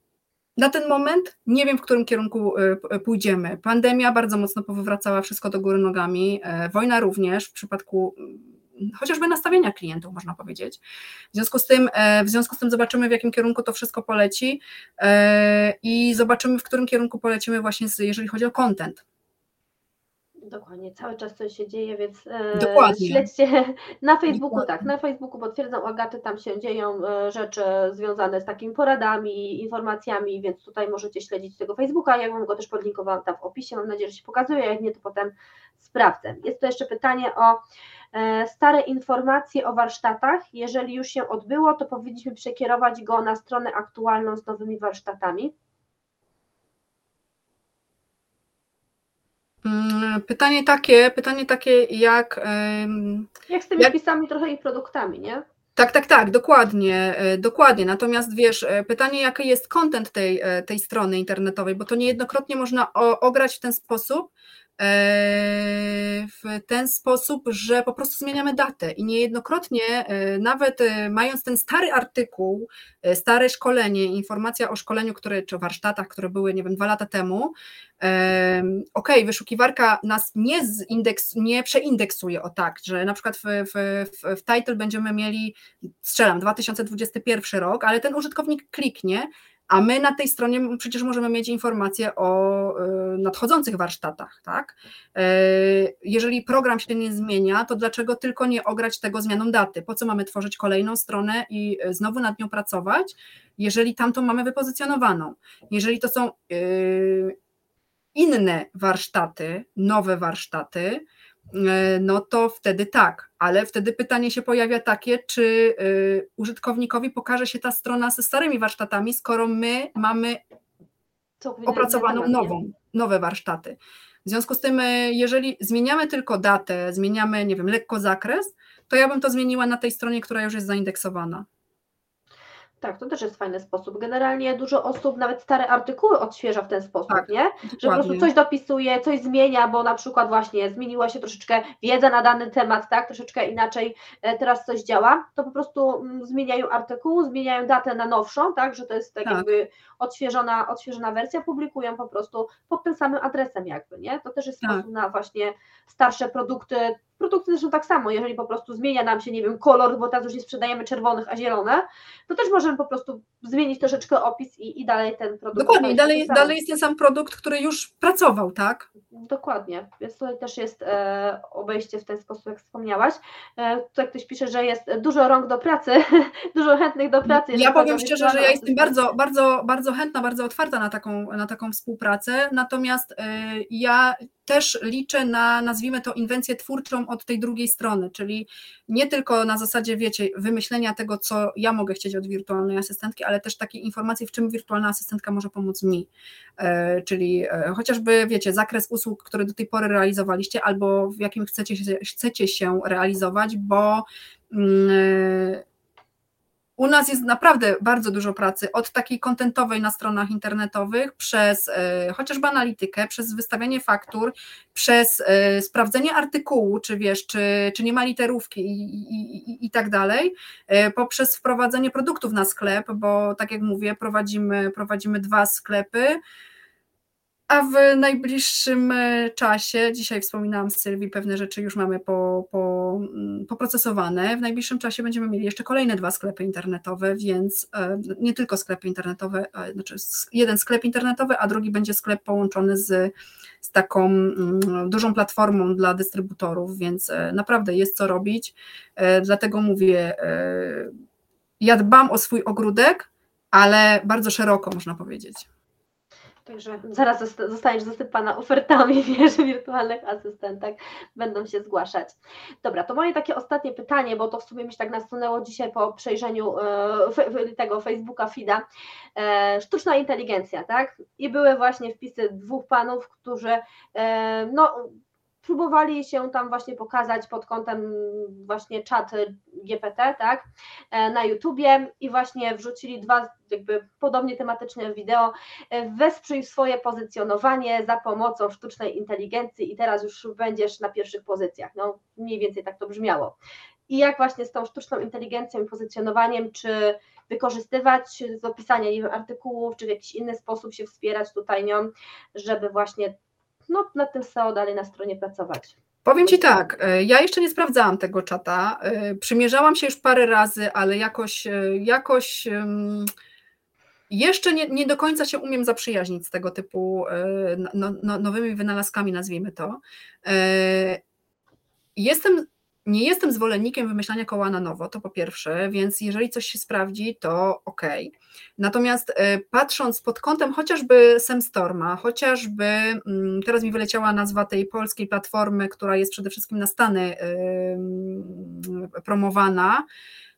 na ten moment nie wiem, w którym kierunku e, pójdziemy. Pandemia bardzo mocno powywracała wszystko do góry nogami, e, wojna również w przypadku mm, chociażby nastawienia klientów, można powiedzieć. W związku z tym, e, w związku z tym zobaczymy, w jakim kierunku to wszystko poleci i zobaczymy, w którym kierunku polecimy właśnie, jeżeli chodzi o content. Dokładnie, cały czas coś się dzieje, więc e, Dokładnie. śledźcie na Facebooku, Dokładnie. tak, na Facebooku potwierdzam Agaty, tam się dzieją e, rzeczy związane z takimi poradami, informacjami, więc tutaj możecie śledzić tego Facebooka, ja Wam go też podlinkowałam tam w opisie, mam nadzieję, że się pokazuje, jak nie, to potem sprawdzę. Jest to jeszcze pytanie o e, stare informacje o warsztatach, jeżeli już się odbyło, to powinniśmy przekierować go na stronę aktualną z nowymi warsztatami. Pytanie takie, pytanie takie jak. Jak z tymi jak... pisami trochę i produktami, nie? Tak, tak, tak, dokładnie, e, dokładnie. Natomiast wiesz, e, pytanie, jaki jest kontent tej, e, tej strony internetowej, bo to niejednokrotnie można ograć w ten sposób, w ten sposób, że po prostu zmieniamy datę i niejednokrotnie, nawet mając ten stary artykuł, stare szkolenie, informacja o szkoleniu, które, czy o warsztatach, które były, nie wiem, dwa lata temu, ok, wyszukiwarka nas nie, zindeks, nie przeindeksuje o tak, że na przykład w, w, w, w title będziemy mieli, strzelam, 2021 rok, ale ten użytkownik kliknie, a my na tej stronie przecież możemy mieć informacje o e, nadchodzących warsztatach, tak? E, jeżeli program się nie zmienia, to dlaczego tylko nie ograć tego zmianą daty? Po co mamy tworzyć kolejną stronę i e, znowu nad nią pracować, jeżeli tamtą mamy wypozycjonowaną? Jeżeli to są inne warsztaty, nowe warsztaty, no to wtedy tak, ale wtedy pytanie się pojawia takie, czy e, użytkownikowi pokaże się ta strona ze starymi warsztatami, skoro my mamy opracowaną nową, nowe warsztaty. W związku z tym, e, jeżeli zmieniamy tylko datę, zmieniamy, nie wiem, lekko zakres, to ja bym to zmieniła na tej stronie, która już jest zaindeksowana. Tak, to też jest fajny sposób. Generalnie dużo osób nawet stare artykuły odświeża w ten sposób, tak, nie? Że po prostu coś dopisuje, coś zmienia, bo na przykład właśnie zmieniła się troszeczkę wiedza na dany temat, tak? Troszeczkę inaczej e, teraz coś działa, to po prostu mm, zmieniają artykuł, zmieniają datę na nowszą, tak? Że to jest tak, tak. jakby odświeżona, odświeżona wersja, publikują po prostu pod tym samym adresem jakby, nie? To też jest tak. sposób na właśnie starsze produkty, Produkty zresztą tak samo, jeżeli po prostu zmienia nam się, nie wiem, kolor, bo teraz już nie sprzedajemy czerwonych, a zielone, to też możemy po prostu zmienić troszeczkę opis i, i dalej ten produkt. Dokładnie, dalej, dalej jest ten sam produkt, który już pracował, tak? Dokładnie, więc tutaj też jest e, obejście w ten sposób, jak wspomniałaś. E, tutaj ktoś pisze, że jest dużo rąk do pracy, dużo chętnych do pracy. Ja powiem szczerze, że ja jestem bardzo, bardzo, bardzo chętna, bardzo otwarta na taką, na taką współpracę, natomiast e, ja też liczę na, nazwijmy to, inwencję twórczą od tej drugiej strony, czyli nie tylko na zasadzie, wiecie, wymyślenia tego, co ja mogę chcieć od wirtualnej asystentki, ale też takiej informacji, w czym wirtualna asystentka może pomóc mi. E, czyli e, chociażby, wiecie, zakres usług, które do tej pory realizowaliście, albo w jakim chcecie, chcecie się realizować, bo mm, u nas jest naprawdę bardzo dużo pracy, od takiej kontentowej na stronach internetowych, przez e, chociażby analitykę, przez wystawianie faktur, przez e, sprawdzenie artykułu, czy wiesz, czy, czy nie ma literówki i, i, i, i tak dalej, e, poprzez wprowadzenie produktów na sklep, bo tak jak mówię, prowadzimy, prowadzimy dwa sklepy a w najbliższym e, czasie, dzisiaj wspominałam z Sylwii, pewne rzeczy już mamy po, po, mm, poprocesowane. W najbliższym czasie będziemy mieli jeszcze kolejne dwa sklepy internetowe, więc e, nie tylko sklepy internetowe, znaczy jeden sklep internetowy, a drugi będzie sklep połączony z, z taką mm, dużą platformą dla dystrybutorów, więc e, naprawdę jest co robić. Dlatego mówię, ja dbam o swój ogródek, ale bardzo szeroko można powiedzieć. Także zaraz zostaniesz zasypana ofertami, wiesz, wirtualnych asystentach będą się zgłaszać. Dobra, to moje takie ostatnie pytanie, bo to w sumie mi się tak nasunęło dzisiaj po przejrzeniu e, tego Facebooka Fida. E, sztuczna inteligencja, tak? I były właśnie wpisy dwóch panów, którzy e, no próbowali się tam właśnie pokazać pod kątem właśnie czat GPT, tak, e, na YouTubie i właśnie wrzucili dwa jakby podobnie tematyczne wideo, e, wesprzyj swoje pozycjonowanie za pomocą sztucznej inteligencji i teraz już będziesz na pierwszych pozycjach, no mniej więcej tak to brzmiało. I jak właśnie z tą sztuczną inteligencją i pozycjonowaniem, czy wykorzystywać z opisania nie wiem, artykułów, czy w jakiś inny sposób się wspierać tutaj nią, żeby właśnie no, nad tym SEO dalej na stronie pracować. Powiem Ci tak, e, ja jeszcze nie sprawdzałam tego czata. E, przymierzałam się już parę razy, ale jakoś, e, jakoś jeszcze nie, nie do końca się umiem zaprzyjaźnić z tego typu no, no, nowymi wynalazkami, nazwijmy to. Jestem nie jestem zwolennikiem wymyślania koła na nowo, to po pierwsze, więc jeżeli coś się sprawdzi, to ok. Natomiast e, patrząc pod kątem chociażby Semstorma, chociażby, mm, teraz mi wyleciała nazwa tej polskiej platformy, która jest przede wszystkim na Stany promowana,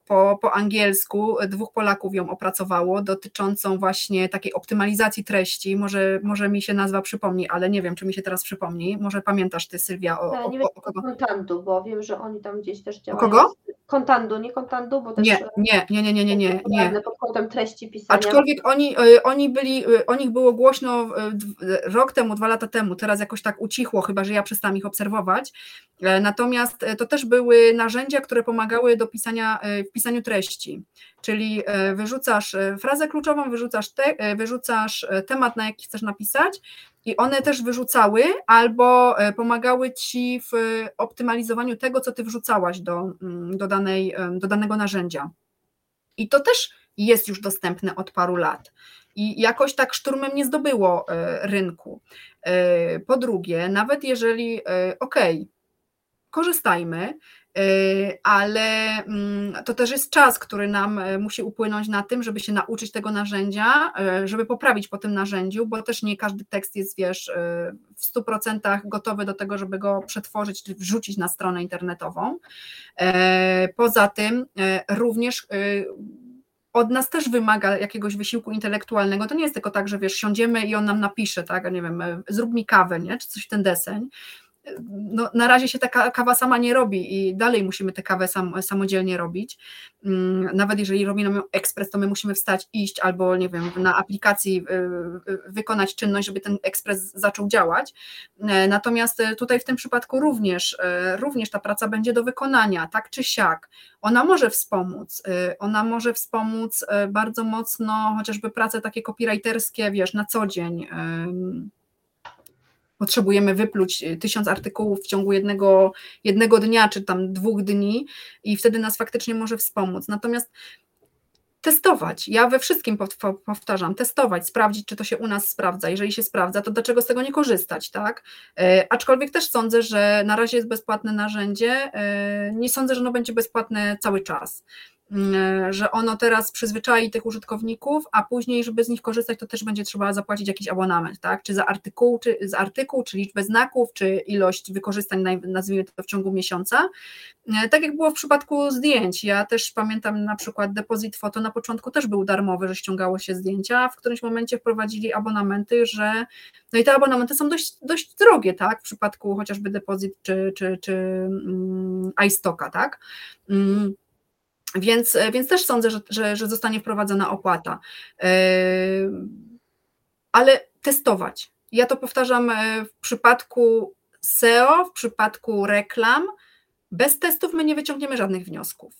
po, po angielsku, dwóch Polaków ją opracowało, dotyczącą właśnie takiej optymalizacji treści. Może, może mi się nazwa przypomni, ale nie wiem, czy mi się teraz przypomni. Może pamiętasz ty, Sylwia, o, ja, nie o, o kogo? Kontantu, bo wiem, że oni tam gdzieś też działają. O kogo? Kontandu, nie kontandu, bo też... Nie, nie, nie, nie, nie, nie, nie. Pod kątem treści pisania. Aczkolwiek oni, e, oni byli, e, o nich było głośno e, rok temu, dwa lata temu, teraz jakoś tak ucichło, chyba, że ja przestałam ich obserwować. Natomiast to też były narzędzia, które pomagały do pisania, w pisaniu treści, czyli wyrzucasz frazę kluczową, wyrzucasz, te, wyrzucasz temat, na jaki chcesz napisać i one też wyrzucały albo pomagały ci w optymalizowaniu tego, co ty wrzucałaś do, mm, do, danej, do danego narzędzia. I to też jest już dostępne od paru lat. I jakoś tak szturmem nie zdobyło rynku. Po drugie, nawet jeżeli, okej, okay, korzystajmy, ale mm, to też jest czas, który nam e, musi upłynąć na tym, żeby się nauczyć tego narzędzia, e, żeby poprawić po tym narzędziu, bo też nie każdy tekst jest, wiesz, e, w 100% gotowy do tego, żeby go przetworzyć czy wrzucić na stronę internetową. Poza tym również od nas też wymaga jakiegoś wysiłku intelektualnego. To nie jest tylko tak, że wiesz, siądziemy i on nam napisze, tak, nie wiem, zrób mi kawę, nie? czy coś w ten deseń no, na razie się ta kawa sama nie robi i dalej musimy tę kawę sam, samodzielnie robić. Mm, nawet jeżeli robi nam ekspres, to my musimy wstać, iść albo nie wiem, na aplikacji y, y, wykonać czynność, żeby ten ekspres zaczął działać. E, natomiast e, tutaj w tym przypadku również, e, również ta praca będzie do wykonania, tak czy siak. Ona może wspomóc, ona może wspomóc bardzo mocno chociażby prace takie copywriterskie, wiesz, na co dzień potrzebujemy wypluć y, tysiąc artykułów w ciągu jednego, jednego dnia, czy tam dwóch dni, i wtedy nas faktycznie może wspomóc. Natomiast testować. Ja we wszystkim powtarzam, testować, sprawdzić, czy to się u nas sprawdza. Jeżeli się sprawdza, to dlaczego z tego nie korzystać, tak? E, aczkolwiek też sądzę, że na razie jest bezpłatne narzędzie. E, nie sądzę, że ono będzie bezpłatne cały czas. Mm, że ono teraz przyzwyczai tych użytkowników, a później, żeby z nich korzystać, to też będzie trzeba zapłacić jakiś abonament, tak? Czy za artykuł, czy za artykuł, czy liczbę znaków, czy ilość wykorzystań, nazwijmy to w ciągu miesiąca. E, tak jak było w przypadku zdjęć. Ja też pamiętam na przykład depozyt foto na początku też był darmowy, że ściągało się zdjęcia, w którymś momencie wprowadzili abonamenty, że no i te abonamenty są dość, dość drogie, tak? W przypadku chociażby depozyt czy, czy, czy um, iStocka, tak? Um, więc, e, więc też sądzę, że, że, że zostanie wprowadzona opłata. E, ale testować. Ja to powtarzam e, w przypadku SEO, w przypadku reklam. Bez testów my nie wyciągniemy żadnych wniosków.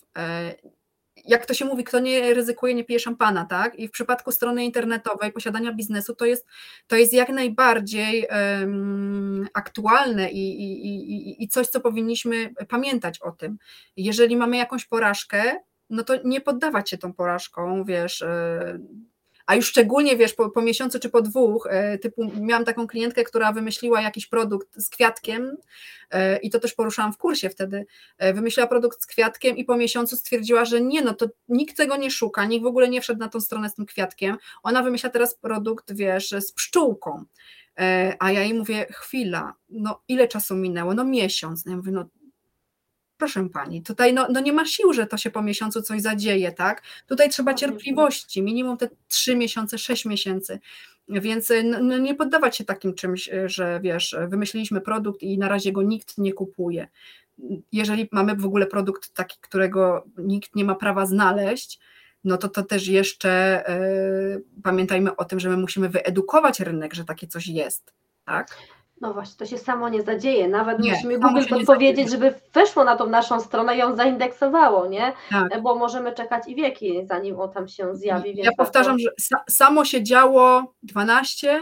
Jak to się mówi, kto nie ryzykuje, nie pije szampana, tak? I w przypadku strony internetowej, posiadania biznesu, to jest, to jest jak najbardziej um, aktualne i, i, i, i coś, co powinniśmy pamiętać o tym. Jeżeli mamy jakąś porażkę, no to nie poddawać się tą porażką, wiesz, e, a już szczególnie, wiesz, po, po, miesiącu czy po dwóch, e, typu miałam taką klientkę, która wymyśliła jakiś produkt z kwiatkiem e, i to też poruszałam w kursie wtedy, wymyśliła produkt z kwiatkiem i po miesiącu stwierdziła, że nie, no to nikt tego nie szuka, nikt w ogóle nie wszedł na tą stronę z tym kwiatkiem, ona wymyśla teraz produkt, wiesz, z pszczółką, a ja jej mówię, chwila, no ile czasu minęło? No miesiąc. No ja mówię, no proszę pani, tutaj no, no nie ma sił, że to się po miesiącu coś zadzieje, tak? Tutaj trzeba cierpliwości, minimum te trzy miesiące, sześć miesięcy. Więc no, no, nie poddawać się takim czymś, że wiesz, wymyśliliśmy produkt i na razie go nikt nie kupuje. Jeżeli mamy w ogóle produkt taki, którego nikt nie ma prawa znaleźć, no to to też jeszcze yy, pamiętajmy o tym, że my musimy wyedukować rynek, że takie coś jest, tak? No właśnie, to się samo nie zadzieje. Nawet nie, musimy Google podpowiedzieć, żeby weszło na tą naszą stronę i ją zaindeksowało, nie? Tak. Bo możemy czekać i wieki, zanim on tam się zjawi. Ja powtarzam, to... że samo się działo 12,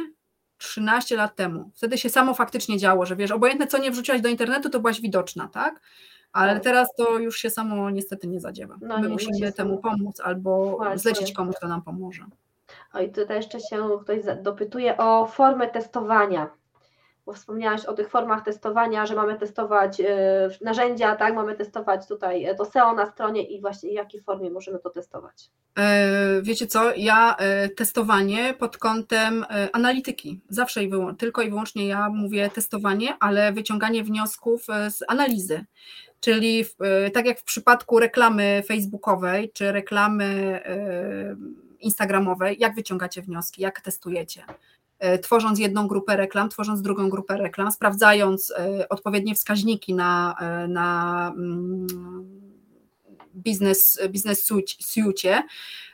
13 lat temu. Wtedy się samo faktycznie działo, że wiesz, obojętne co nie wrzuciłaś do internetu, to byłaś widoczna, tak? Ale tak. teraz to już się samo niestety nie zadziewa. No My nie, musimy temu pomóc albo Właśnie. zlecić komuś, kto nam pomoże. Oj, tutaj jeszcze się ktoś dopytuje o formę testowania bo wspomniałaś o tych formach testowania, że mamy testować e, narzędzia, tak, mamy testować tutaj to SEO na stronie i właśnie w jakiej formie możemy to testować. E, wiecie co, ja e, testowanie pod kątem analityki, zawsze i tylko i wyłącznie ja mówię testowanie, ale wyciąganie wniosków z analizy. Czyli w, tak jak w przypadku reklamy facebookowej czy reklamy instagramowej, jak wyciągacie wnioski, jak testujecie? E, tworząc jedną grupę reklam, tworząc drugą grupę reklam, sprawdzając e, odpowiednie wskaźniki na, e, na mm, biznes, biznes suite,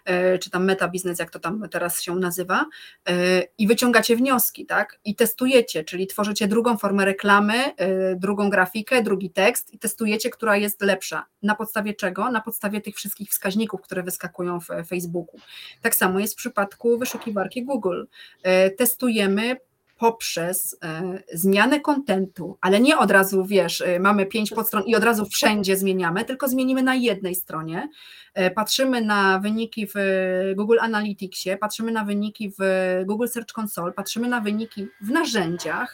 E, czy tam meta biznes, jak to tam teraz się nazywa, e, i wyciągacie wnioski, tak? I testujecie, czyli tworzycie drugą formę reklamy, e, drugą grafikę, drugi tekst i testujecie, która jest lepsza. Na podstawie czego? Na podstawie tych wszystkich wskaźników, które wyskakują w Facebooku. Tak samo jest w przypadku wyszukiwarki Google. Testujemy poprzez e, zmianę kontentu, ale nie od razu, wiesz, e, mamy pięć podstron i od razu wszędzie zmieniamy, tylko zmienimy na jednej stronie. E, patrzymy na wyniki w Google Analyticsie, patrzymy na wyniki w Google Search Console, patrzymy na wyniki w narzędziach,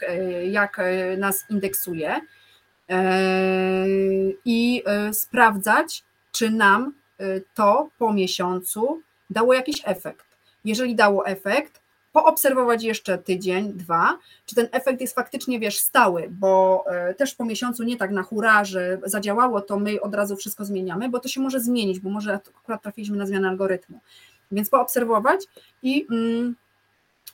jak nas indeksuje i sprawdzać, czy nam to po miesiącu dało jakiś efekt. Jeżeli dało efekt, poobserwować jeszcze tydzień, dwa, czy ten efekt jest faktycznie, wiesz, stały, bo e, też po miesiącu nie tak na hura, że zadziałało, to my od razu wszystko zmieniamy, bo to się może zmienić, bo może akurat trafiliśmy na zmianę algorytmu. Więc poobserwować i, mm,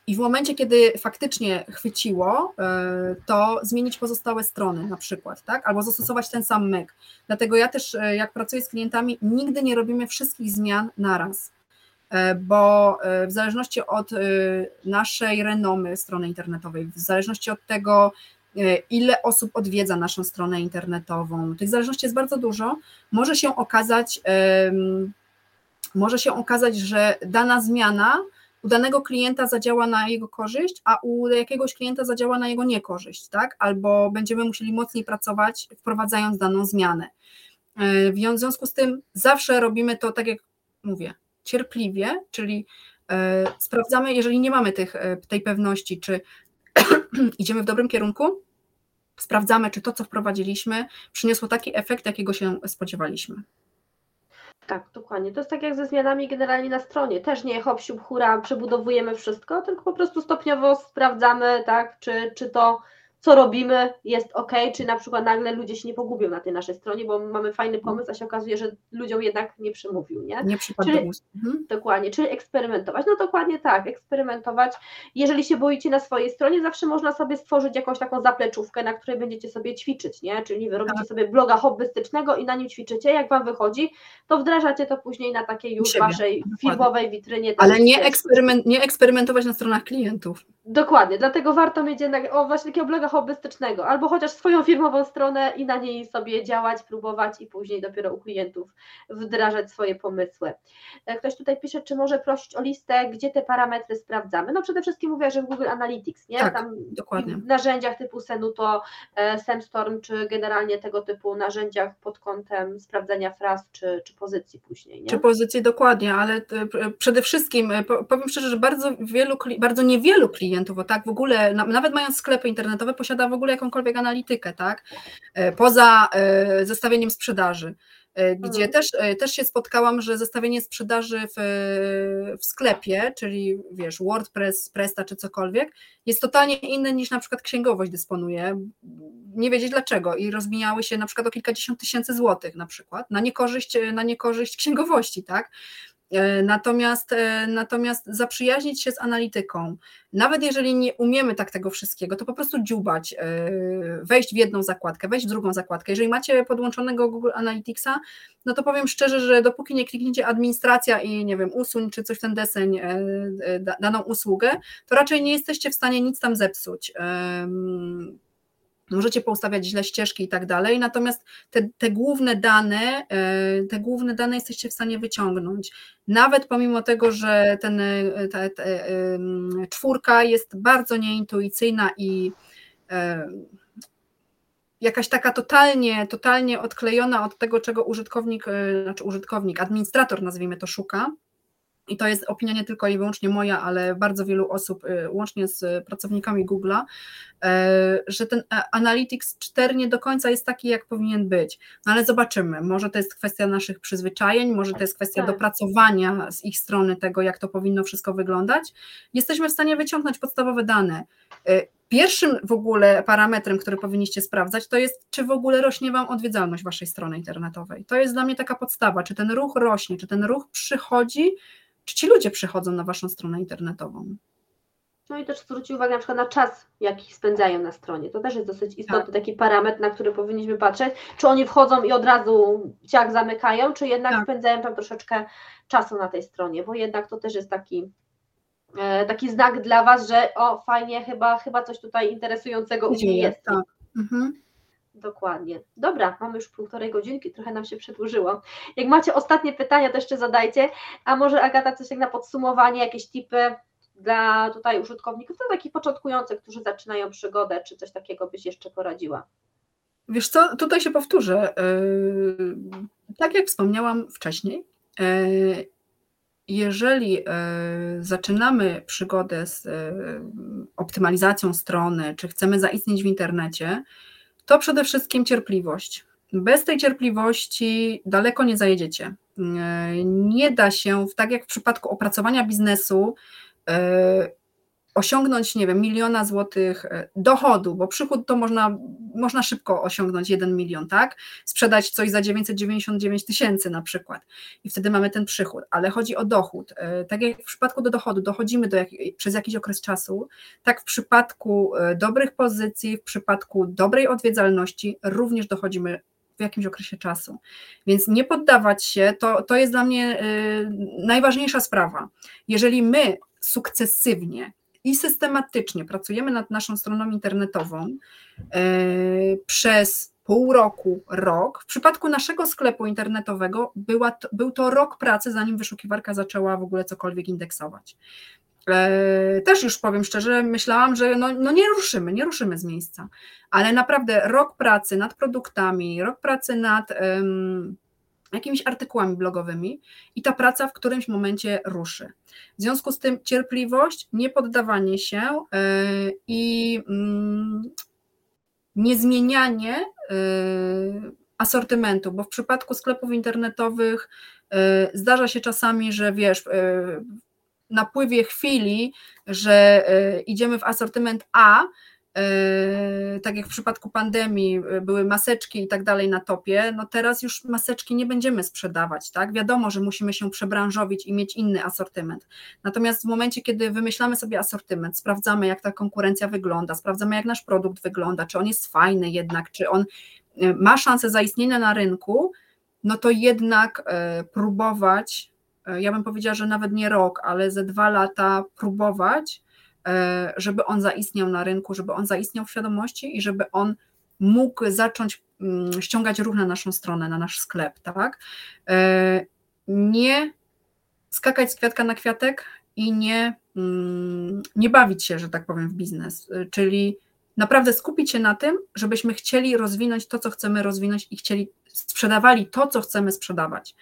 i w momencie, kiedy faktycznie chwyciło, e, to zmienić pozostałe strony na przykład, tak? Albo zastosować ten sam myk. Dlatego ja też, e, jak pracuję z klientami, nigdy nie robimy wszystkich zmian naraz bo e, w zależności od e, naszej renomy strony internetowej, w zależności od tego, ile osób odwiedza naszą stronę internetową, tych zależności jest bardzo dużo, może się okazać, może się okazać, że dana zmiana u danego klienta zadziała na jego korzyść, a u jakiegoś klienta zadziała na jego niekorzyść, tak? Albo będziemy musieli mocniej pracować, wprowadzając daną zmianę. W związku z tym zawsze robimy to, tak jak mówię, cierpliwie, czyli e, sprawdzamy, jeżeli nie mamy tych, e, tej pewności, czy idziemy w dobrym kierunku, sprawdzamy, czy to, co wprowadziliśmy, przyniosło taki efekt, jakiego się spodziewaliśmy. Tak, dokładnie. To jest tak jak ze zmianami generalnie na stronie. Też nie hop, siup, hura, przebudowujemy wszystko, tylko po prostu stopniowo sprawdzamy, tak, czy, czy to co robimy, jest ok, czy na przykład nagle ludzie się nie pogubią na tej naszej stronie, bo mamy fajny pomysł, a się okazuje, że ludziom jednak nie przemówił, nie? Nie przypadł czyli, mhm. Dokładnie, czyli eksperymentować. No dokładnie tak, eksperymentować. Jeżeli się boicie na swojej stronie, zawsze można sobie stworzyć jakąś taką zapleczówkę, na której będziecie sobie ćwiczyć, nie? Czyli wy robicie tak. sobie bloga hobbystycznego i na nim ćwiczycie, jak Wam wychodzi, to wdrażacie to później na takiej już Waszej firmowej witrynie. Ale nie, eksperyment, nie eksperymentować na stronach klientów Dokładnie, dlatego warto mieć jednak o właśnie takiego bloga hobbystycznego, albo chociaż swoją firmową stronę i na niej sobie działać, próbować i później dopiero u klientów wdrażać swoje pomysły. E, ktoś tutaj pisze, czy może prosić o listę, gdzie te parametry sprawdzamy. No przede wszystkim mówię, że w Google Analytics, nie? Tak, Tam dokładnie. W narzędziach typu Senuto, e, Semstorm, czy generalnie tego typu narzędziach pod kątem sprawdzania fraz, czy, czy pozycji później. Nie? Czy pozycji dokładnie, ale e, przede wszystkim powiem szczerze, że bardzo wielu, bardzo niewielu klientów klientów, bo tak w ogóle, nawet mając sklepy internetowe, posiada w ogóle jakąkolwiek analitykę, tak? E, poza e, zestawieniem sprzedaży e, gdzie mhm. też, też się spotkałam, że zestawienie sprzedaży w, w sklepie, czyli wiesz, WordPress, Presta czy cokolwiek, jest totalnie inne niż na przykład księgowość dysponuje. Nie wiedzieć dlaczego i rozmijały się na przykład o kilkadziesiąt tysięcy złotych na przykład, na niekorzyść, na niekorzyść księgowości, tak? E, natomiast, e, natomiast zaprzyjaźnić się z analityką, nawet jeżeli nie umiemy tak tego wszystkiego, to po prostu dziubać, e, wejść w jedną zakładkę, wejść w drugą zakładkę. Jeżeli macie podłączonego Google Analyticsa, no to powiem szczerze, że dopóki nie klikniecie administracja i nie wiem, usuń czy coś w ten deseń daną usługę, to raczej nie jesteście w stanie nic tam zepsuć możecie poustawiać źle ścieżki i tak dalej, natomiast te, te, główne dane, e, te główne dane jesteście w stanie wyciągnąć. Nawet pomimo tego, że ten, e, ta, ta, czwórka jest bardzo nieintuicyjna i e, jakaś taka totalnie, totalnie odklejona od tego, czego użytkownik, znaczy użytkownik, administrator nazwijmy to szuka, i to jest opinia nie tylko i wyłącznie moja, ale bardzo wielu osób, y, łącznie z pracownikami Google'a, e, że ten Analytics 4 nie do końca jest taki, jak powinien być. No ale zobaczymy, może to jest kwestia naszych przyzwyczajeń, może to jest kwestia tak. dopracowania z ich strony tego, jak to powinno wszystko wyglądać. Jesteśmy w stanie wyciągnąć podstawowe dane. Pierwszym w ogóle parametrem, który powinniście sprawdzać, to jest, czy w ogóle rośnie Wam odwiedzalność Waszej strony internetowej. To jest dla mnie taka podstawa, czy ten ruch rośnie, czy ten ruch przychodzi, czy ci ludzie przychodzą na Waszą stronę internetową. No i też zwrócić uwagę na przykład na czas, jaki spędzają na stronie. To też jest dosyć istotny tak. taki parametr, na który powinniśmy patrzeć. Czy oni wchodzą i od razu ciak zamykają, czy jednak tak. spędzają tam troszeczkę czasu na tej stronie, bo jednak to też jest taki, taki znak dla Was, że o fajnie, chyba, chyba coś tutaj interesującego u mnie jest. Tak. Mhm. Dokładnie. Dobra, mamy już półtorej godzinki, trochę nam się przedłużyło. Jak macie ostatnie pytania, to jeszcze zadajcie. A może Agata, coś jak na podsumowanie, jakieś tipy dla tutaj użytkowników, to takich początkujących, którzy zaczynają przygodę, czy coś takiego byś jeszcze poradziła? Wiesz co, tutaj się powtórzę. Yy, tak jak wspomniałam wcześniej, yy, jeżeli yy, zaczynamy przygodę z optymalizacją strony, czy chcemy zaistnieć w internecie, to przede wszystkim cierpliwość. Bez tej cierpliwości daleko nie zajedziecie. Nie da się, tak jak w przypadku opracowania biznesu, e, osiągnąć, nie wiem, miliona złotych e, dochodu, bo przychód to można, można szybko osiągnąć jeden milion, tak? Sprzedać coś za 999 tysięcy na przykład i wtedy mamy ten przychód, ale chodzi o dochód. E, tak jak w przypadku do dochodu dochodzimy do jak, przez jakiś okres czasu, tak w przypadku e, dobrych pozycji, w przypadku dobrej odwiedzalności również dochodzimy w jakimś okresie czasu. Więc nie poddawać się, to, to jest dla mnie najważniejsza sprawa. Jeżeli my sukcesywnie i systematycznie pracujemy nad naszą stroną internetową e, przez pół roku, rok. W przypadku naszego sklepu internetowego była to, był to rok pracy, zanim wyszukiwarka zaczęła w ogóle cokolwiek indeksować. E, też już powiem szczerze, myślałam, że no, no nie ruszymy, nie ruszymy z miejsca, ale naprawdę rok pracy nad produktami, rok pracy nad um, jakimiś artykułami blogowymi i ta praca w którymś momencie ruszy. W związku z tym cierpliwość, niepoddawanie się e, i mm, niezmienianie e, asortymentu, bo w przypadku sklepów internetowych e, zdarza się czasami, że wiesz, na pływie chwili, że idziemy w asortyment A, tak jak w przypadku pandemii yy, były maseczki i tak dalej na topie, no teraz już maseczki nie będziemy sprzedawać, tak? Wiadomo, że musimy się przebranżowić i mieć inny asortyment. Natomiast w momencie, kiedy wymyślamy sobie asortyment, sprawdzamy, jak ta konkurencja wygląda, sprawdzamy, jak nasz produkt wygląda, czy on jest fajny jednak, czy on yy, ma szansę zaistnienia na rynku, no to jednak próbować, ja bym powiedziała, że nawet nie rok, ale ze dwa lata próbować e, żeby on zaistniał na rynku, żeby on zaistniał w świadomości i żeby on mógł zacząć mm, ściągać ruch na naszą stronę, na nasz sklep, tak? E, nie skakać z kwiatka na kwiatek i nie, mm, nie bawić się, że tak powiem, w biznes, czyli naprawdę skupić się na tym, żebyśmy chcieli rozwinąć to, co chcemy rozwinąć i chcieli sprzedawali to, co chcemy sprzedawać.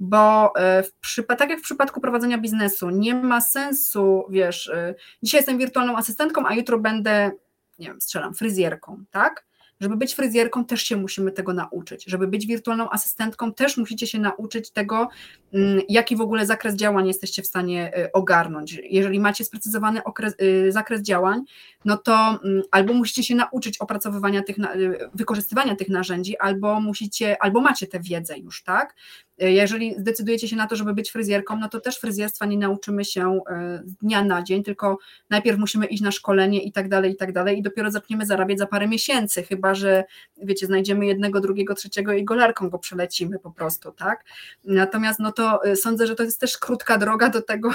Bo e, w tak jak w przypadku prowadzenia biznesu, nie ma sensu, wiesz, e, dzisiaj jestem wirtualną asystentką, a jutro będę, nie wiem, strzelam, fryzjerką, tak? Żeby być fryzjerką, też się musimy tego nauczyć. Żeby być wirtualną asystentką, też musicie się nauczyć tego, mm, jaki w ogóle zakres działań jesteście w stanie y, ogarnąć. Jeżeli macie sprecyzowany okres, y, zakres działań, no to mm, albo musicie się nauczyć opracowywania tych, y, wykorzystywania tych narzędzi, albo musicie, albo macie tę wiedzę już, tak? Jeżeli zdecydujecie się na to, żeby być fryzjerką, no to też fryzjerstwa nie nauczymy się e, z dnia na dzień, tylko najpierw musimy iść na szkolenie i tak dalej, i tak dalej, i dopiero zaczniemy zarabiać za parę miesięcy, chyba że, wiecie, znajdziemy jednego, drugiego, trzeciego i golarką go przelecimy po prostu, tak? Natomiast no to e, sądzę, że to jest też krótka droga do tego,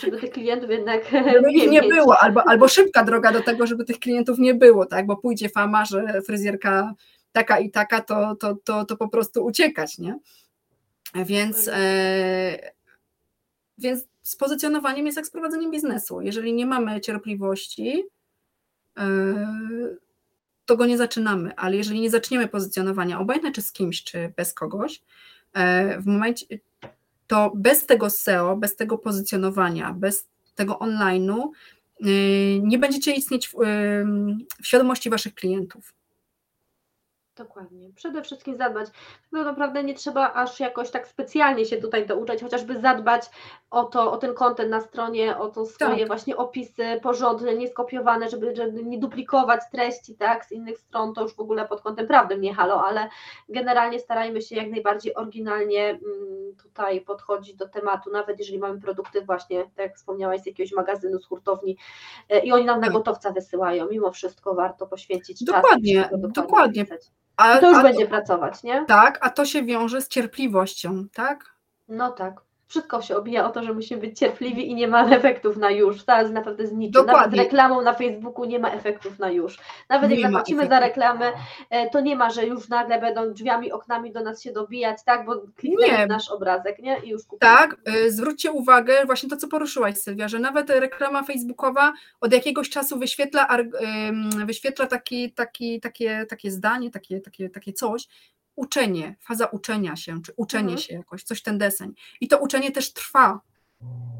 żeby tych klientów jednak ich nie było, albo, albo szybka droga do tego, żeby tych klientów nie było, tak? Bo pójdzie fama, że fryzjerka taka i taka, to, to, to, to po prostu uciekać, nie? Więc, e, więc z pozycjonowaniem jest jak z prowadzeniem biznesu. Jeżeli nie mamy cierpliwości, e, to go nie zaczynamy, ale jeżeli nie zaczniemy pozycjonowania, obojętnie czy z kimś, czy bez kogoś, e, w momencie, to bez tego SEO, bez tego pozycjonowania, bez tego online'u, nie będziecie istnieć w, w świadomości waszych klientów. Dokładnie. Przede wszystkim zadbać. No naprawdę nie trzeba aż jakoś tak specjalnie się tutaj douczać, chociażby zadbać o to, o ten kontent na stronie, o to swoje tak. właśnie opisy porządne, nieskopiowane, żeby, żeby nie duplikować treści tak, z innych stron, to już w ogóle pod kątem prawdy nie halo, ale generalnie starajmy się jak najbardziej oryginalnie mm, tutaj podchodzić do tematu, nawet jeżeli mamy produkty właśnie, tak jak wspomniałaś, z jakiegoś magazynu, z hurtowni e, i oni nam na tak. gotowca wysyłają, mimo wszystko warto poświęcić dokładnie, czas. Dokładnie, dokładnie. A, to już będzie to, pracować, nie? Tak, a to się wiąże z cierpliwością, tak? No tak wszystko się obija o to, że musimy być cierpliwi i nie ma efektów na już. To jest naprawdę z niczym. Dokładnie. Nawet z reklamą na Facebooku nie ma efektów na już. Nawet nie jak zapłacimy za reklamę, e, to nie ma, że już nagle będą drzwiami, oknami do nas się dobijać, tak? Bo klikniemy nasz obrazek, nie? I już kupimy. Tak, e, zwróćcie uwagę, właśnie to, co poruszyłaś, Sylwia, że nawet reklama facebookowa od jakiegoś czasu wyświetla, wyświetla taki, taki, takie, takie zdanie, takie, takie, takie coś, uczenie, faza uczenia się, czy uczenie mhm. się jakoś, coś ten deseń. I to uczenie też trwa.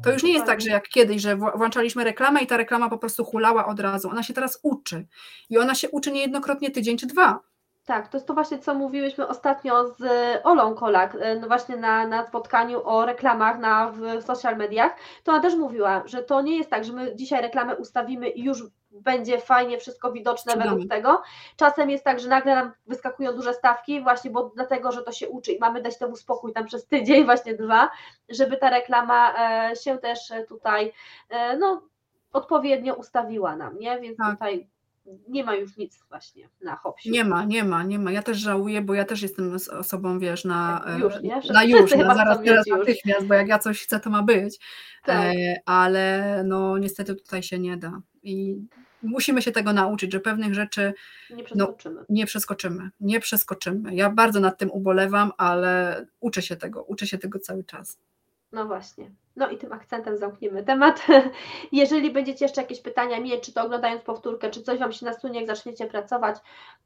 To już nie jest tak, że jak kiedyś, że włączaliśmy reklamę i ta reklama po prostu hulała od razu. Ona się teraz uczy. I ona się uczy niejednokrotnie tydzień czy dwa. Tak, to jest to właśnie, co mówiłyśmy ostatnio z Olą Kolak, e, no właśnie na, na spotkaniu o reklamach na, w social mediach, to ona też mówiła, że to nie jest tak, że my dzisiaj reklamę ustawimy i już będzie fajnie wszystko widoczne Cudownie. według tego. Czasem jest tak, że nagle nam wyskakują duże stawki, właśnie bo dlatego, że to się uczy i mamy dać temu spokój tam przez tydzień, właśnie dwa, żeby ta reklama e, się też tutaj e, no, odpowiednio ustawiła nam, nie? Więc tak. tutaj nie ma już nic właśnie na hopsiu. Nie ma, nie ma, nie ma. Ja też żałuję, bo ja też jestem osobą, wiesz, na tak, już, nie? na już, na zaraz teraz natychmiast, bo jak ja coś chcę, to ma być. Tak. E, ale no niestety tutaj się nie da. I musimy się tego nauczyć, że pewnych rzeczy nie przeskoczymy. No, nie przeskoczymy. Nie przeskoczymy. Ja bardzo nad tym ubolewam, ale uczę się tego, uczę się tego cały czas. No właśnie. No i tym akcentem zamkniemy temat. Jeżeli będziecie jeszcze jakieś pytania mieć, czy to oglądając powtórkę, czy coś Wam się nasunie, jak zaczniecie pracować,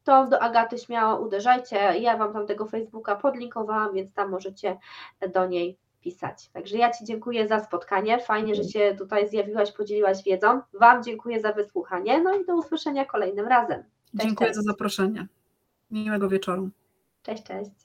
to do Agaty śmiało uderzajcie. Ja Wam tam tego Facebooka podlinkowałam, więc tam możecie do niej pisać. Także ja Ci dziękuję za spotkanie. Fajnie, że się tutaj zjawiłaś, podzieliłaś wiedzą. Wam dziękuję za wysłuchanie. No i do usłyszenia kolejnym razem. Cześć, dziękuję cześć. za zaproszenie. Miłego wieczoru. Cześć, cześć.